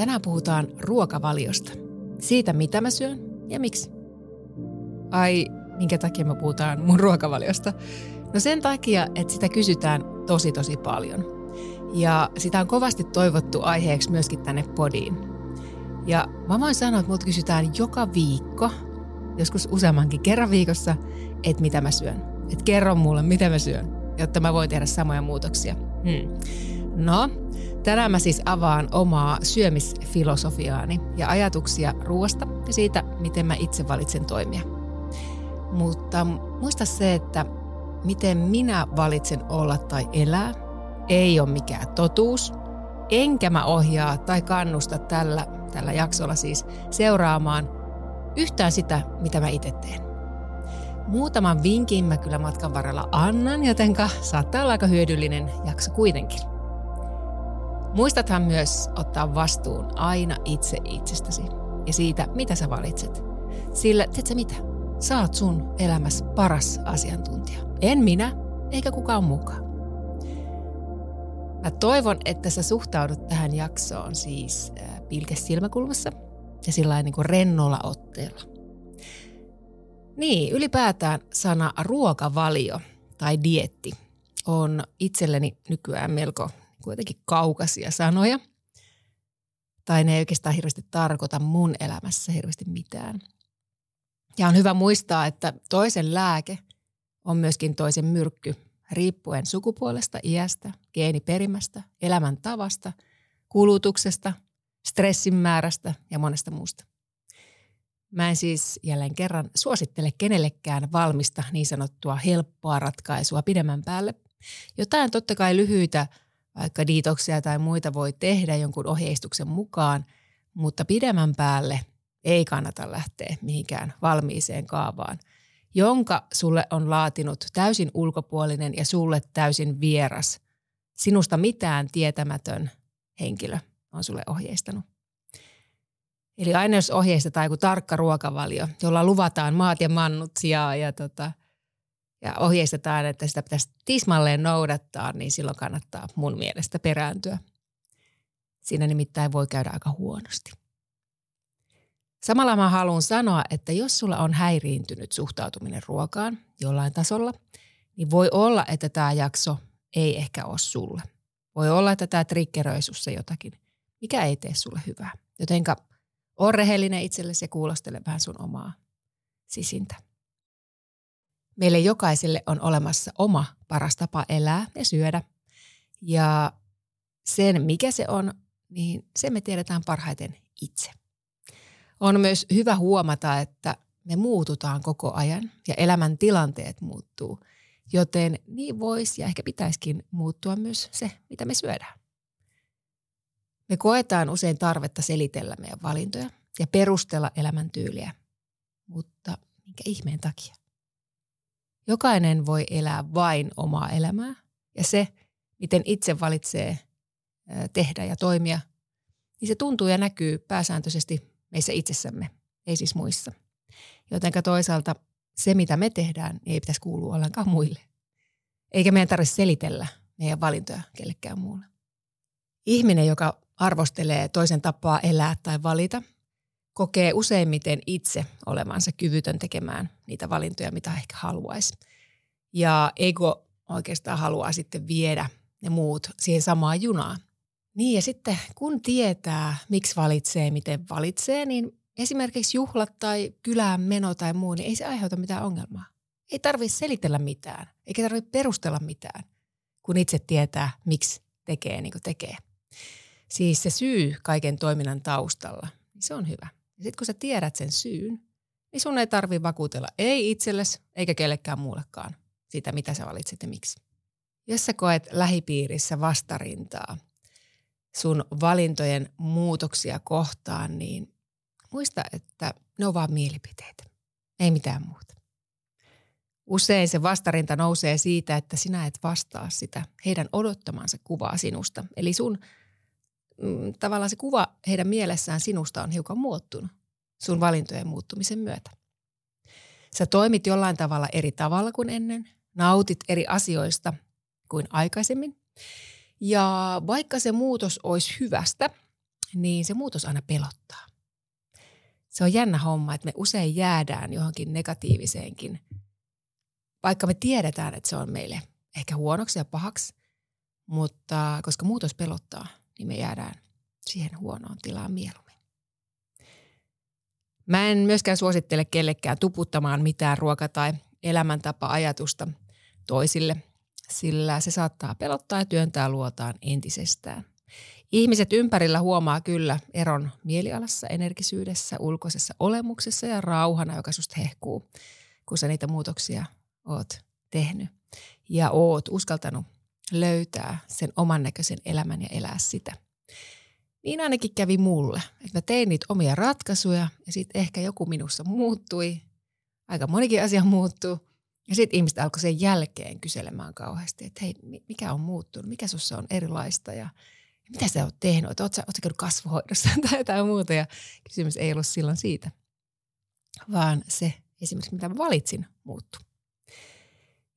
Tänään puhutaan ruokavaliosta. Siitä, mitä mä syön ja miksi. Ai, minkä takia me puhutaan mun ruokavaliosta? No sen takia, että sitä kysytään tosi tosi paljon. Ja sitä on kovasti toivottu aiheeksi myöskin tänne podiin. Ja mä voin sanoa, että multa kysytään joka viikko, joskus useammankin kerran viikossa, että mitä mä syön. Että kerro mulle, mitä mä syön, jotta mä voin tehdä samoja muutoksia. Hmm. No, tänään mä siis avaan omaa syömisfilosofiaani ja ajatuksia ruoasta ja siitä, miten mä itse valitsen toimia. Mutta muista se, että miten minä valitsen olla tai elää, ei ole mikään totuus, enkä mä ohjaa tai kannusta tällä, tällä jaksolla siis seuraamaan yhtään sitä, mitä mä itse teen. Muutaman vinkin mä kyllä matkan varrella annan, jotenka saattaa olla aika hyödyllinen jakso kuitenkin. Muistathan myös ottaa vastuun aina itse itsestäsi ja siitä, mitä sä valitset. Sillä, tiedätkö mitä? Saat sun elämässä paras asiantuntija. En minä, eikä kukaan mukaan. Mä toivon, että sä suhtaudut tähän jaksoon siis äh, pilkes silmäkulmassa ja sillä niin kuin rennolla otteella. Niin, ylipäätään sana ruokavalio tai dietti on itselleni nykyään melko kuitenkin kaukaisia sanoja. Tai ne ei oikeastaan hirveästi tarkoita mun elämässä hirveästi mitään. Ja on hyvä muistaa, että toisen lääke on myöskin toisen myrkky, riippuen sukupuolesta, iästä, geeniperimästä, elämäntavasta, kulutuksesta, stressin määrästä ja monesta muusta. Mä en siis jälleen kerran suosittele kenellekään valmista niin sanottua helppoa ratkaisua pidemmän päälle. Jotain totta kai lyhyitä vaikka diitoksia tai muita voi tehdä jonkun ohjeistuksen mukaan, mutta pidemmän päälle ei kannata lähteä mihinkään valmiiseen kaavaan, jonka sulle on laatinut täysin ulkopuolinen ja sulle täysin vieras, sinusta mitään tietämätön henkilö on sulle ohjeistanut. Eli aina jos ohjeistetaan joku tarkka ruokavalio, jolla luvataan maat ja mannut ja, ja tota, ja ohjeistetaan, että sitä pitäisi tismalleen noudattaa, niin silloin kannattaa mun mielestä perääntyä. Siinä nimittäin voi käydä aika huonosti. Samalla mä haluan sanoa, että jos sulla on häiriintynyt suhtautuminen ruokaan jollain tasolla, niin voi olla, että tämä jakso ei ehkä ole sulle. Voi olla, että tämä triggeröi sussa jotakin, mikä ei tee sulle hyvää. Jotenka on rehellinen itsellesi ja kuulostele vähän sun omaa sisintä. Meille jokaiselle on olemassa oma paras tapa elää ja syödä. Ja sen, mikä se on, niin se me tiedetään parhaiten itse. On myös hyvä huomata, että me muututaan koko ajan ja elämän tilanteet muuttuu. Joten niin voisi ja ehkä pitäisikin muuttua myös se, mitä me syödään. Me koetaan usein tarvetta selitellä meidän valintoja ja perustella elämäntyyliä. Mutta minkä ihmeen takia? Jokainen voi elää vain omaa elämää ja se, miten itse valitsee tehdä ja toimia, niin se tuntuu ja näkyy pääsääntöisesti meissä itsessämme, ei siis muissa. Jotenka toisaalta se, mitä me tehdään, ei pitäisi kuulua ollenkaan muille. Eikä meidän tarvitse selitellä meidän valintoja kellekään muulle. Ihminen, joka arvostelee toisen tapaa elää tai valita, kokee useimmiten itse olevansa kyvytön tekemään niitä valintoja, mitä ehkä haluaisi. Ja ego oikeastaan haluaa sitten viedä ne muut siihen samaan junaan. Niin ja sitten kun tietää, miksi valitsee, miten valitsee, niin esimerkiksi juhlat tai kylään meno tai muu, niin ei se aiheuta mitään ongelmaa. Ei tarvitse selitellä mitään, eikä tarvitse perustella mitään, kun itse tietää, miksi tekee niin kuin tekee. Siis se syy kaiken toiminnan taustalla, niin se on hyvä. Ja sitten kun sä tiedät sen syyn, niin sun ei tarvi vakuutella ei itsellesi eikä kellekään muullekaan sitä, mitä sä valitset ja miksi. Jos sä koet lähipiirissä vastarintaa sun valintojen muutoksia kohtaan, niin muista, että ne on vaan mielipiteitä, ei mitään muuta. Usein se vastarinta nousee siitä, että sinä et vastaa sitä heidän odottamansa kuvaa sinusta. Eli sun mm, tavallaan se kuva heidän mielessään sinusta on hiukan muuttunut sun valintojen muuttumisen myötä. Sä toimit jollain tavalla eri tavalla kuin ennen, nautit eri asioista kuin aikaisemmin. Ja vaikka se muutos olisi hyvästä, niin se muutos aina pelottaa. Se on jännä homma, että me usein jäädään johonkin negatiiviseenkin, vaikka me tiedetään, että se on meille ehkä huonoksi ja pahaksi, mutta koska muutos pelottaa, niin me jäädään siihen huonoon tilaan mieluummin. Mä en myöskään suosittele kellekään tuputtamaan mitään ruoka- tai elämäntapa-ajatusta toisille, sillä se saattaa pelottaa ja työntää luotaan entisestään. Ihmiset ympärillä huomaa kyllä eron mielialassa, energisyydessä, ulkoisessa olemuksessa ja rauhana, joka susta hehkuu, kun sä niitä muutoksia oot tehnyt ja oot uskaltanut löytää sen oman näköisen elämän ja elää sitä. Niin ainakin kävi mulle, että mä tein niitä omia ratkaisuja ja sitten ehkä joku minussa muuttui, aika monikin asia muuttuu. Ja sitten ihmiset alkoi sen jälkeen kyselemään kauheasti, että hei, mikä on muuttunut, mikä sussa on erilaista ja mitä sä oot tehnyt, että oot sä, oot sä kasvuhoidossa tai jotain muuta. Ja kysymys ei ollut silloin siitä, vaan se esimerkiksi mitä mä valitsin muuttuu.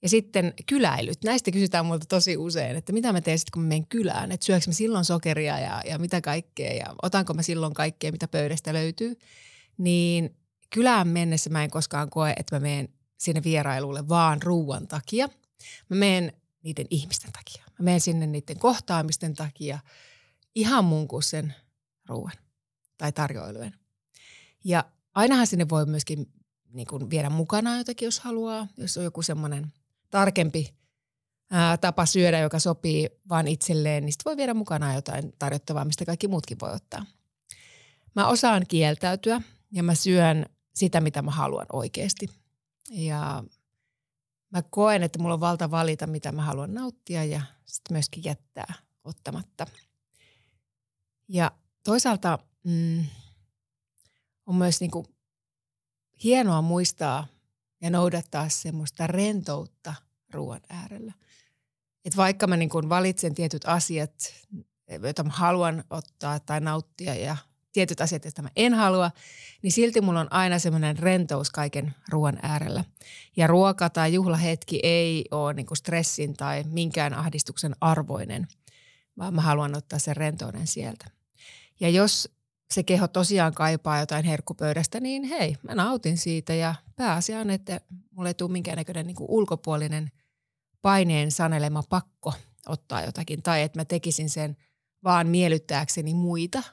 Ja sitten kyläilyt. Näistä kysytään multa tosi usein, että mitä mä teen sitten, kun mä menen kylään. Että syöks mä silloin sokeria ja, ja mitä kaikkea ja otanko mä silloin kaikkea, mitä pöydästä löytyy. Niin kylään mennessä mä en koskaan koe, että mä menen sinne vierailulle vaan ruuan takia. Mä menen niiden ihmisten takia. Mä menen sinne niiden kohtaamisten takia ihan mun kuin sen ruuan tai tarjoilujen. Ja ainahan sinne voi myöskin niin kuin viedä mukana jotakin, jos haluaa, jos on joku semmoinen tarkempi ää, tapa syödä, joka sopii vain itselleen, niin voi viedä mukana jotain tarjottavaa, mistä kaikki muutkin voi ottaa. Mä osaan kieltäytyä ja mä syön sitä, mitä mä haluan oikeasti. Ja mä koen, että mulla on valta valita, mitä mä haluan nauttia ja sitten myöskin jättää ottamatta. Ja toisaalta mm, on myös niinku hienoa muistaa ja noudattaa semmoista rentoutta ruoan äärellä. Et vaikka mä niin valitsen tietyt asiat, joita mä haluan ottaa tai nauttia ja tietyt asiat, joista mä en halua, niin silti mulla on aina semmoinen rentous kaiken ruoan äärellä. Ja ruoka tai juhlahetki ei ole niin stressin tai minkään ahdistuksen arvoinen, vaan mä haluan ottaa sen rentouden sieltä. Ja jos se keho tosiaan kaipaa jotain herkkupöydästä, niin hei, mä nautin siitä ja pääasia on, että mulle ei tule minkäännäköinen niin ulkopuolinen paineen sanelema pakko ottaa jotakin tai että mä tekisin sen vaan miellyttääkseni muita,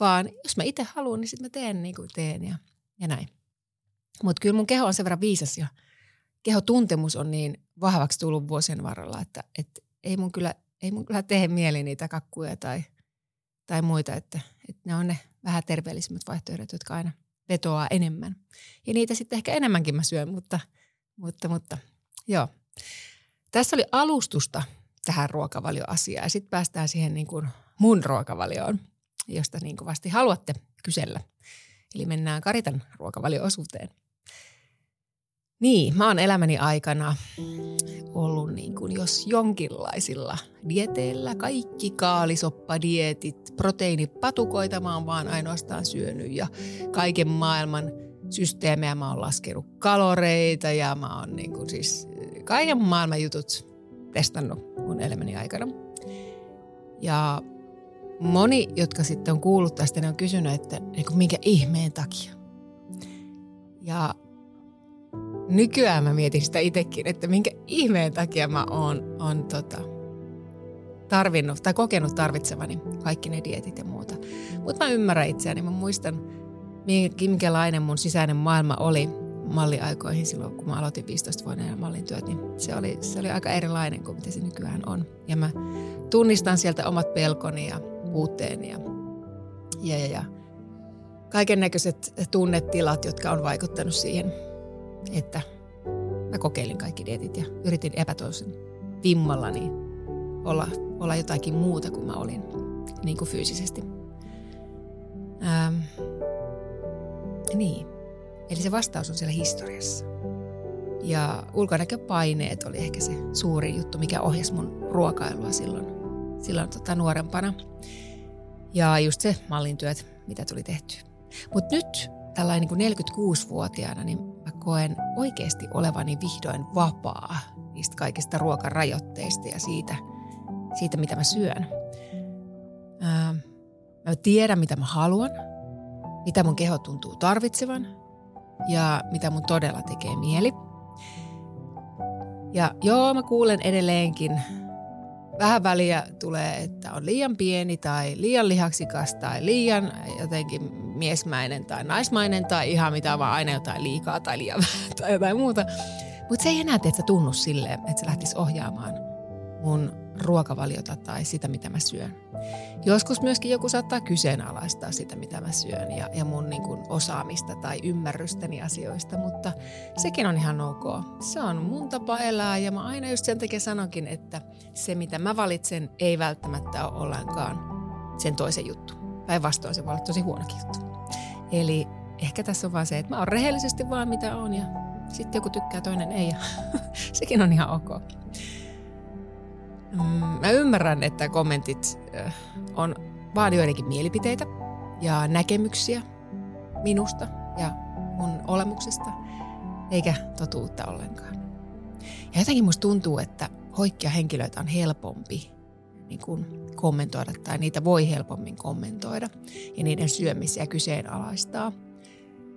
vaan jos mä itse haluan, niin sitten mä teen niin kuin teen ja, ja näin. Mutta kyllä mun keho on sen verran viisas ja kehotuntemus on niin vahvaksi tullut vuosien varrella, että, että ei, mun kyllä, ei mun kyllä tee mieli niitä kakkuja tai, tai muita, että, että ne on ne vähän terveellisimmät vaihtoehdot, jotka aina vetoaa enemmän. Ja niitä sitten ehkä enemmänkin mä syön, mutta, mutta, mutta joo. Tässä oli alustusta tähän ruokavalioasiaan ja sitten päästään siihen niin kuin mun ruokavalioon, josta niin kovasti haluatte kysellä. Eli mennään Karitan ruokavalioosuuteen. Niin, mä oon elämäni aikana ollut niin kuin jos jonkinlaisilla dieteillä. Kaikki kaalisoppadietit, proteiinipatukoita mä oon vaan ainoastaan syönyt ja kaiken maailman systeemejä mä oon laskenut kaloreita ja mä oon niin kuin siis kaiken maailman jutut testannut mun elämäni aikana. Ja moni, jotka sitten on kuullut tästä, ne on kysynyt, että minkä ihmeen takia. Ja nykyään mä mietin sitä itsekin, että minkä ihmeen takia mä oon, on tota, tarvinnut tai kokenut tarvitsevani kaikki ne dietit ja muuta. Mutta mä ymmärrän itseäni. Mä muistan, minkälainen mun sisäinen maailma oli malliaikoihin silloin, kun mä aloitin 15-vuotiaana mallin työt, niin se oli, se oli aika erilainen kuin mitä se nykyään on. Ja mä tunnistan sieltä omat pelkoni ja puutteeni ja, ja, ja, ja kaiken näköiset tunnetilat, jotka on vaikuttanut siihen – että mä kokeilin kaikki dietit ja yritin epätoisen vimmallani olla, olla jotakin muuta kuin mä olin niin kuin fyysisesti. Ähm, niin. Eli se vastaus on siellä historiassa. Ja ulkonäköpaineet oli ehkä se suuri juttu, mikä ohjasi mun ruokailua silloin, silloin tota nuorempana. Ja just se mallintyöt, mitä tuli tehtyä. Mutta nyt tällainen niin 46-vuotiaana, niin koen oikeasti olevani vihdoin vapaa niistä kaikista ruokarajoitteista ja siitä, siitä mitä mä syön. Ää, Mä tiedän, mitä mä haluan, mitä mun keho tuntuu tarvitsevan ja mitä mun todella tekee mieli. Ja joo, mä kuulen edelleenkin vähän väliä tulee, että on liian pieni tai liian lihaksikas tai liian jotenkin miesmäinen tai naismainen tai ihan mitä vaan aina jotain liikaa tai liian vähän tai jotain muuta. Mutta se ei enää että tunnu silleen, että se lähtisi ohjaamaan mun ruokavaliota tai sitä, mitä mä syön. Joskus myöskin joku saattaa kyseenalaistaa sitä, mitä mä syön ja, ja mun niin kuin osaamista tai ymmärrystäni asioista, mutta sekin on ihan ok. Se on mun tapa elää ja mä aina just sen takia sanonkin, että se mitä mä valitsen ei välttämättä ole ollenkaan sen toisen juttu. Päinvastoin se voi olla tosi huonokin juttu. Eli ehkä tässä on vaan se, että mä oon rehellisesti vaan mitä on ja sitten joku tykkää, toinen ei ja sekin on ihan ok. Mm, mä ymmärrän, että kommentit on vaan joidenkin mielipiteitä ja näkemyksiä minusta ja mun olemuksesta, eikä totuutta ollenkaan. Ja jotenkin musta tuntuu, että hoikkia henkilöitä on helpompi niin kuin kommentoida tai niitä voi helpommin kommentoida ja niiden syömisiä kyseenalaistaa.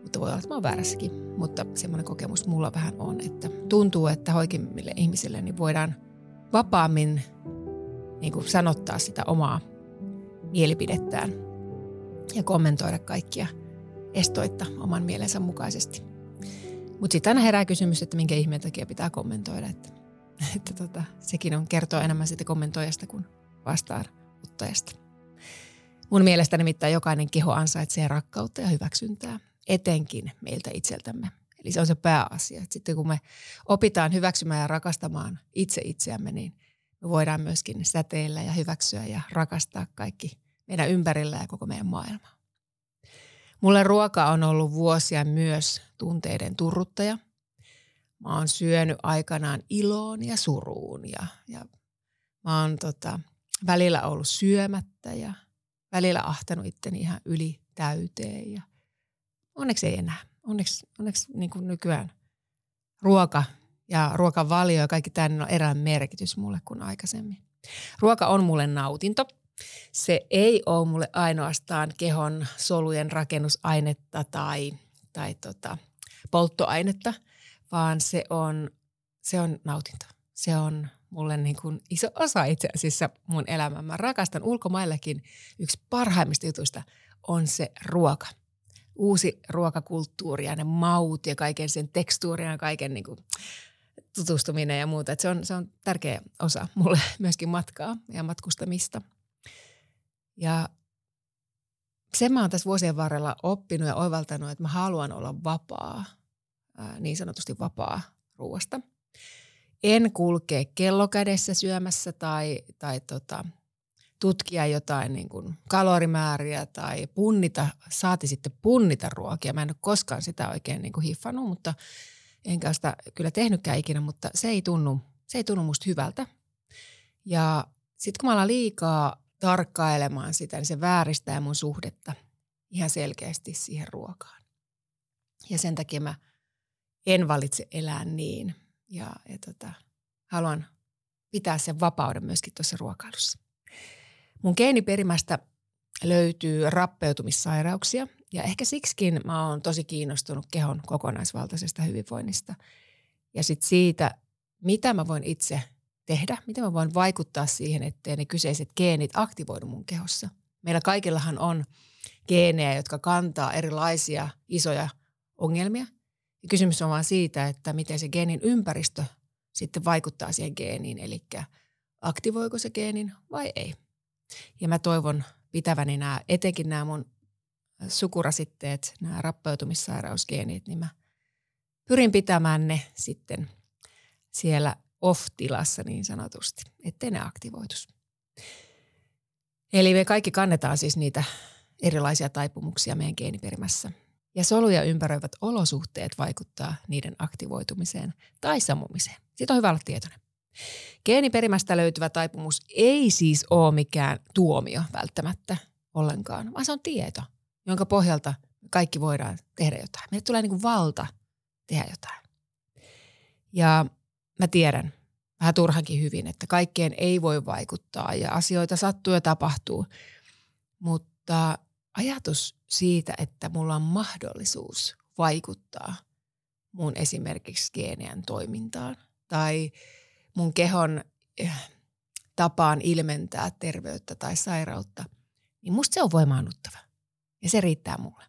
Mutta voi olla, että mä oon väärässäkin, mutta semmoinen kokemus mulla vähän on, että tuntuu, että hoikimmille ihmisille niin voidaan – vapaammin niin kuin sanottaa sitä omaa mielipidettään ja kommentoida kaikkia estoitta oman mielensä mukaisesti. Mutta sitten aina herää kysymys, että minkä ihmeen takia pitää kommentoida. Että, että tota, sekin on kertoa enemmän siitä kommentoijasta kuin vastaanottajasta. Mun mielestä nimittäin jokainen keho ansaitsee rakkautta ja hyväksyntää, etenkin meiltä itseltämme. Eli se on se pääasia. Että sitten kun me opitaan hyväksymään ja rakastamaan itse itseämme, niin me voidaan myöskin säteillä ja hyväksyä ja rakastaa kaikki meidän ympärillä ja koko meidän maailma. Mulle ruoka on ollut vuosia myös tunteiden turruttaja. Mä oon syönyt aikanaan iloon ja suruun ja, ja mä oon tota, välillä ollut syömättä ja välillä ahtanut itteni ihan yli täyteen ja onneksi ei enää onneksi, onneksi niin kuin nykyään ruoka ja ruokavalio ja kaikki tämä on erään merkitys mulle kuin aikaisemmin. Ruoka on mulle nautinto. Se ei ole mulle ainoastaan kehon solujen rakennusainetta tai, tai tota, polttoainetta, vaan se on, se on nautinto. Se on mulle niin kuin iso osa itse asiassa mun elämää. Mä rakastan ulkomaillakin. Yksi parhaimmista jutuista on se ruoka – uusi ruokakulttuuri ja ne maut ja kaiken sen tekstuurin ja kaiken niin kuin tutustuminen ja muuta. Se, on, se on tärkeä osa mulle myöskin matkaa ja matkustamista. Ja sen mä oon tässä vuosien varrella oppinut ja oivaltanut, että mä haluan olla vapaa, niin sanotusti vapaa ruoasta. En kulkea kello kädessä syömässä tai, tai tota, tutkia jotain niin kuin kalorimääriä tai punnita, saati sitten punnita ruokia. Mä en ole koskaan sitä oikein niin kuin hiffannut, mutta enkä sitä kyllä tehnytkään ikinä, mutta se ei tunnu, se ei tunnu musta hyvältä. Ja sitten kun mä alan liikaa tarkkailemaan sitä, niin se vääristää mun suhdetta ihan selkeästi siihen ruokaan. Ja sen takia mä en valitse elää niin ja, ja tota, haluan pitää sen vapauden myöskin tuossa ruokailussa. Mun geeniperimästä löytyy rappeutumissairauksia ja ehkä siksikin mä oon tosi kiinnostunut kehon kokonaisvaltaisesta hyvinvoinnista. Ja sitten siitä, mitä mä voin itse tehdä, miten mä voin vaikuttaa siihen, ettei ne kyseiset geenit aktivoidu mun kehossa. Meillä kaikillahan on geenejä, jotka kantaa erilaisia isoja ongelmia. Ja kysymys on vaan siitä, että miten se geenin ympäristö sitten vaikuttaa siihen geeniin, eli aktivoiko se geenin vai ei. Ja mä toivon pitäväni nämä, etenkin nämä mun sukurasitteet, nämä rappeutumissairausgeenit, niin mä pyrin pitämään ne sitten siellä off-tilassa niin sanotusti, ettei ne aktivoitus. Eli me kaikki kannetaan siis niitä erilaisia taipumuksia meidän geeniperimässä. Ja soluja ympäröivät olosuhteet vaikuttaa niiden aktivoitumiseen tai sammumiseen. Siitä on hyvä olla tietoinen. Geeniperimästä löytyvä taipumus ei siis ole mikään tuomio välttämättä ollenkaan, vaan se on tieto, jonka pohjalta kaikki voidaan tehdä jotain. Meille tulee niin kuin valta tehdä jotain. Ja mä tiedän vähän turhankin hyvin, että kaikkeen ei voi vaikuttaa ja asioita sattuu ja tapahtuu. Mutta ajatus siitä, että mulla on mahdollisuus vaikuttaa mun esimerkiksi geenien toimintaan tai mun kehon eh, tapaan ilmentää terveyttä tai sairautta, niin musta se on voimaannuttava. Ja se riittää mulle.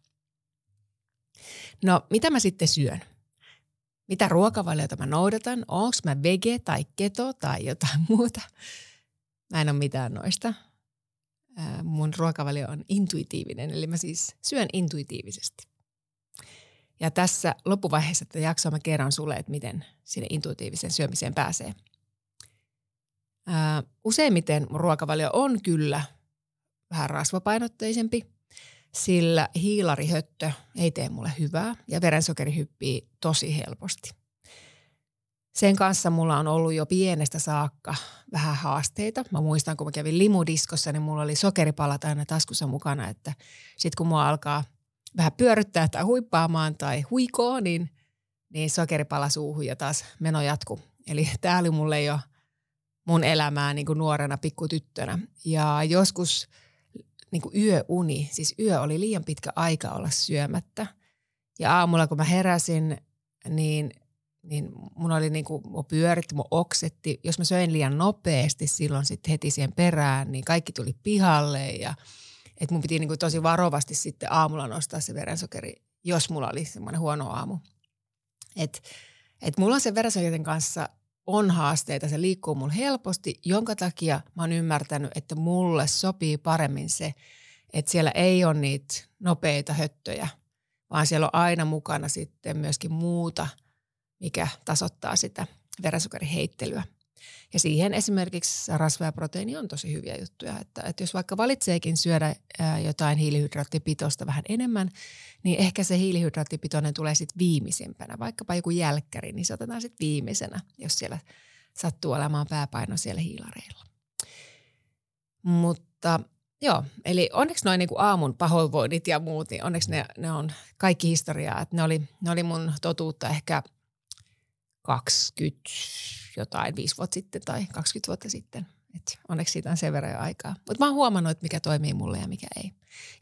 No, mitä mä sitten syön? Mitä ruokavaliota mä noudatan? Onko mä vege tai keto tai jotain muuta? Mä en ole mitään noista. Mun ruokavalio on intuitiivinen, eli mä siis syön intuitiivisesti. Ja tässä loppuvaiheessa tätä jaksoa mä kerron sulle, että miten sinne intuitiivisen syömiseen pääsee. Ää, useimmiten ruokavalio on kyllä vähän rasvapainotteisempi, sillä hiilarihöttö ei tee mulle hyvää ja verensokeri hyppii tosi helposti. Sen kanssa mulla on ollut jo pienestä saakka vähän haasteita. Mä muistan, kun mä kävin limudiskossa, niin mulla oli sokeripalat aina taskussa mukana, että sit kun mua alkaa vähän pyöryttää tai huippaamaan tai huikoo, niin, niin sokeripala suuhun ja taas meno jatkuu. Eli tämä oli mulle jo mun elämää niin kuin nuorena pikkutyttönä. Ja joskus niin kuin yöuni, siis yö oli liian pitkä aika olla syömättä. Ja aamulla kun mä heräsin, niin, niin mun oli niin kuin, mun pyöritti, mun oksetti. Jos mä söin liian nopeasti silloin sitten heti siihen perään, niin kaikki tuli pihalle ja että mun piti niin kuin tosi varovasti sitten aamulla nostaa se verensokeri, jos mulla oli semmoinen huono aamu. Että et mulla on sen verensokerin kanssa on haasteita, se liikkuu mulle helposti, jonka takia mä oon ymmärtänyt, että mulle sopii paremmin se, että siellä ei ole niitä nopeita höttöjä, vaan siellä on aina mukana sitten myöskin muuta, mikä tasoittaa sitä verensokeriheittelyä. Ja siihen esimerkiksi rasva ja proteiini on tosi hyviä juttuja. Että, että jos vaikka valitseekin syödä jotain hiilihydraattipitoista vähän enemmän, niin ehkä se hiilihydraattipitoinen tulee sitten viimeisimpänä. Vaikkapa joku jälkkäri, niin se otetaan sitten viimeisenä, jos siellä sattuu olemaan pääpaino siellä hiilareilla. Mutta joo, eli onneksi noin niinku aamun pahoinvoinnit ja muut, niin onneksi ne, ne on kaikki historiaa. Että ne, oli, ne oli mun totuutta ehkä 20 jotain viisi vuotta sitten tai 20 vuotta sitten. Et onneksi siitä on sen verran jo aikaa. Mutta mä oon huomannut, että mikä toimii mulle ja mikä ei.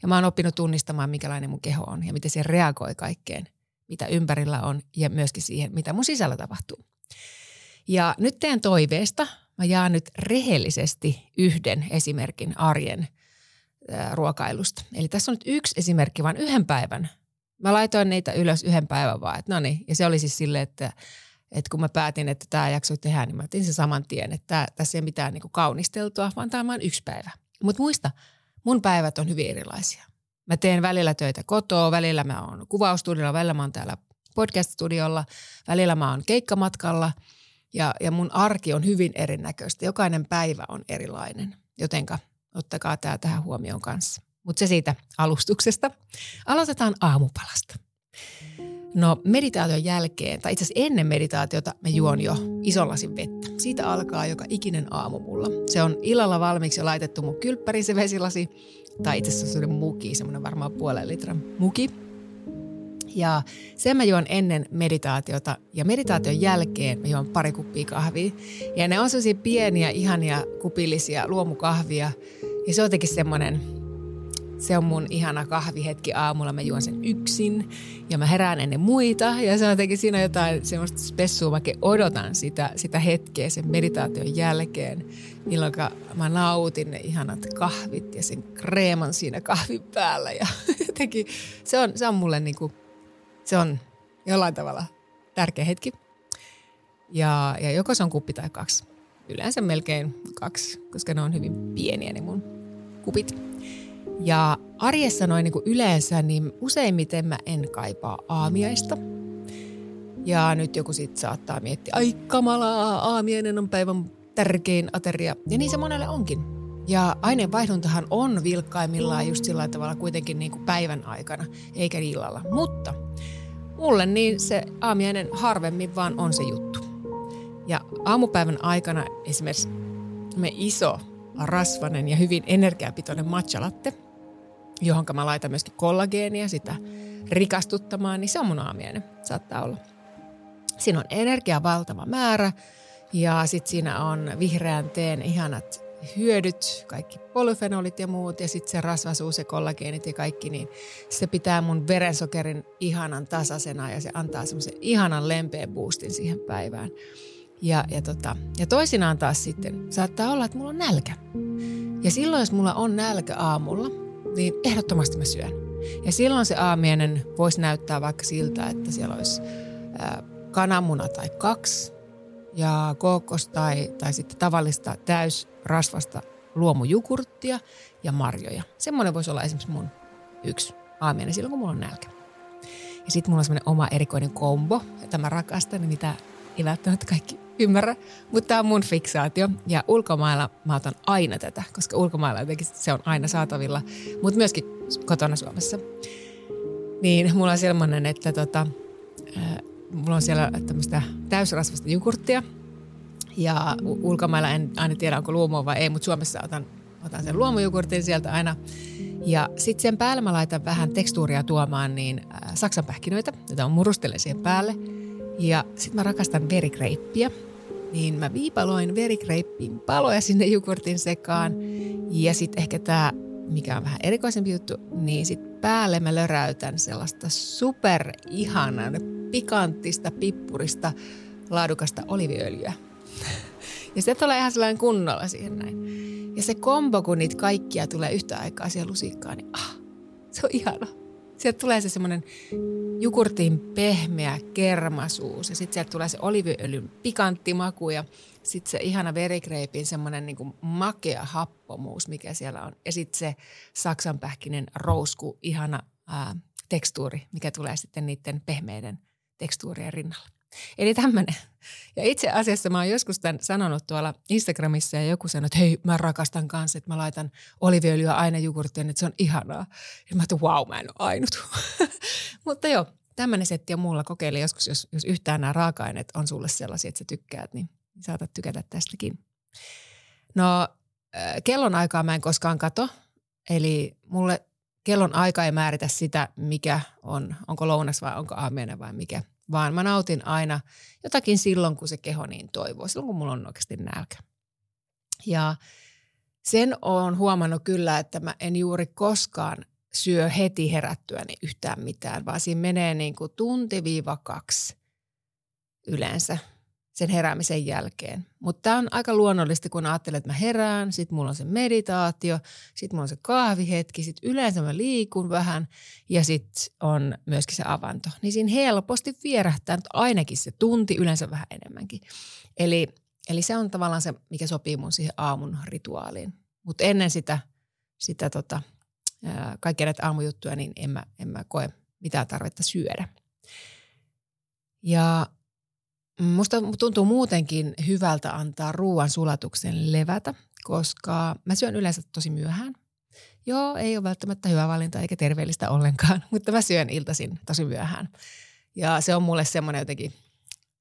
Ja mä oon oppinut tunnistamaan, mikälainen mun keho on ja miten se reagoi kaikkeen, mitä ympärillä on ja myöskin siihen, mitä mun sisällä tapahtuu. Ja nyt teen toiveesta mä jaan nyt rehellisesti yhden esimerkin arjen ruokailusta. Eli tässä on nyt yksi esimerkki, vaan yhden päivän. Mä laitoin niitä ylös yhden päivän vaan, että no niin. Ja se oli siis silleen, että että kun mä päätin, että tämä jakso tehdään, niin mä otin sen saman tien, että tää, tässä ei mitään niin kuin kaunisteltua, vaan tämä on yksi päivä. Mutta muista, mun päivät on hyvin erilaisia. Mä teen välillä töitä kotoa, välillä mä oon kuvaustudiolla, välillä mä oon täällä podcast-studiolla, välillä mä oon keikkamatkalla ja, ja mun arki on hyvin erinäköistä. Jokainen päivä on erilainen, jotenka ottakaa tämä tähän huomioon kanssa. Mutta se siitä alustuksesta. Aloitetaan aamupalasta. No meditaation jälkeen, tai itse asiassa ennen meditaatiota, mä juon jo ison lasin vettä. Siitä alkaa joka ikinen aamu mulla. Se on illalla valmiiksi jo laitettu mun kylppäriin se vesilasi, tai itse asiassa se muki, semmoinen varmaan puolen litran muki. Ja sen mä juon ennen meditaatiota ja meditaation jälkeen mä juon pari kuppia kahvia. Ja ne on sellaisia pieniä, ihania, kupillisia luomukahvia. Ja se on jotenkin semmoinen, se on mun ihana kahvihetki aamulla. Mä juon sen yksin ja mä herään ennen muita. Ja se on jotenkin siinä jotain semmoista spessua. Mä odotan sitä, sitä hetkeä sen meditaation jälkeen, milloin mä nautin ne ihanat kahvit ja sen kreeman siinä kahvin päällä. Ja jotenkin se on, se on mulle niinku, se on jollain tavalla tärkeä hetki. Ja, ja joko se on kuppi tai kaksi. Yleensä melkein kaksi, koska ne on hyvin pieniä ne mun kupit. Ja arjessa noin niin kuin yleensä, niin useimmiten mä en kaipaa aamiaista. Ja nyt joku sitten saattaa miettiä, ai kamalaa, aamiainen on päivän tärkein ateria. Ja niin se monelle onkin. Ja aineenvaihduntahan on vilkkaimmillaan just sillä tavalla kuitenkin niin kuin päivän aikana, eikä illalla. Mutta mulle niin se aamiainen harvemmin vaan on se juttu. Ja aamupäivän aikana esimerkiksi me iso rasvanen ja hyvin energiapitoinen matcha latte – johon mä laitan myöskin kollageenia sitä rikastuttamaan, niin se on mun aamiainen, saattaa olla. Siinä on energia valtava määrä ja sitten siinä on vihreän teen ihanat hyödyt, kaikki polyfenolit ja muut ja sitten se rasvasuus ja kollageenit ja kaikki, niin se pitää mun verensokerin ihanan tasaisena ja se antaa semmoisen ihanan lempeän boostin siihen päivään. Ja, ja, tota, ja toisinaan taas sitten saattaa olla, että mulla on nälkä. Ja silloin, jos mulla on nälkä aamulla, niin ehdottomasti mä syön. Ja silloin se aamiainen voisi näyttää vaikka siltä, että siellä olisi ää, kananmuna tai kaksi ja kookos tai, tai sitten tavallista täysrasvasta luomujukurttia ja marjoja. Semmoinen voisi olla esimerkiksi mun yksi aamiainen silloin, kun mulla on nälkä. Ja sitten mulla on semmoinen oma erikoinen kombo, jota mä rakastan, mitä ei välttämättä kaikki ymmärrä, mutta tämä on mun fiksaatio. Ja ulkomailla mä otan aina tätä, koska ulkomailla jotenkin se on aina saatavilla, mutta myöskin kotona Suomessa. Niin mulla on sellainen, että tota, mulla on siellä tämmöistä täysrasvasta jogurttia. Ja ulkomailla en aina tiedä, onko luomua vai ei, mutta Suomessa otan, otan sen luomujogurtin sieltä aina. Ja sitten sen päälle mä laitan vähän tekstuuria tuomaan, niin äh, saksanpähkinöitä, joita on murustelen siihen päälle. Ja sitten mä rakastan verikreippiä, niin mä viipaloin verikreippin paloja sinne jogurtin sekaan. Ja sitten ehkä tämä, mikä on vähän erikoisempi juttu, niin sitten päälle mä löräytän sellaista super ihanan pikanttista, pippurista, laadukasta oliviöljyä. Ja se tulee ihan sellainen kunnolla siihen näin. Ja se kombo, kun niitä kaikkia tulee yhtä aikaa siihen lusikkaan, niin ah, se on ihana. Sieltä tulee se semmoinen jukurtin pehmeä kermasuus ja sitten sieltä tulee se oliviöljyn pikantti maku ja sitten se ihana verikreipin semmoinen niin makea happomuus, mikä siellä on. Ja sitten se saksanpähkinen rousku, ihana ää, tekstuuri, mikä tulee sitten niiden pehmeiden tekstuurien rinnalla. Eli tämmöinen. Ja itse asiassa mä oon joskus tämän sanonut tuolla Instagramissa ja joku sanoi, että hei mä rakastan kanssa, että mä laitan oliviöljyä aina jogurttiin, että se on ihanaa. Ja mä ajattelin, wow, mä en ole ainut. Mutta joo, tämmöinen setti on mulla. Kokeile joskus, jos, jos yhtään nämä raaka-aineet on sulle sellaisia, että sä tykkäät, niin saatat tykätä tästäkin. No, äh, kellon aikaa mä en koskaan kato. Eli mulle kellon aika ei määritä sitä, mikä on, onko lounas vai onko aamiainen vai mikä vaan mä nautin aina jotakin silloin, kun se keho niin toivoo, silloin kun mulla on oikeasti nälkä. Ja sen on huomannut kyllä, että mä en juuri koskaan syö heti herättyäni yhtään mitään, vaan siinä menee niin kuin tunti-kaksi yleensä sen heräämisen jälkeen. Mutta tämä on aika luonnollista, kun ajattelen, että mä herään, sitten mulla on se meditaatio, sitten mulla on se kahvihetki, sitten yleensä mä liikun vähän ja sitten on myöskin se avanto. Niin siinä helposti vierähtää ainakin se tunti, yleensä vähän enemmänkin. Eli, eli se on tavallaan se, mikä sopii mun siihen aamun rituaaliin. Mutta ennen sitä, sitä tota, kaikkia näitä aamujuttuja, niin en mä, en mä koe mitään tarvetta syödä. Ja Musta tuntuu muutenkin hyvältä antaa ruoan sulatuksen levätä, koska mä syön yleensä tosi myöhään. Joo, ei ole välttämättä hyvä valinta eikä terveellistä ollenkaan, mutta mä syön iltaisin tosi myöhään. Ja se on mulle semmoinen jotenkin,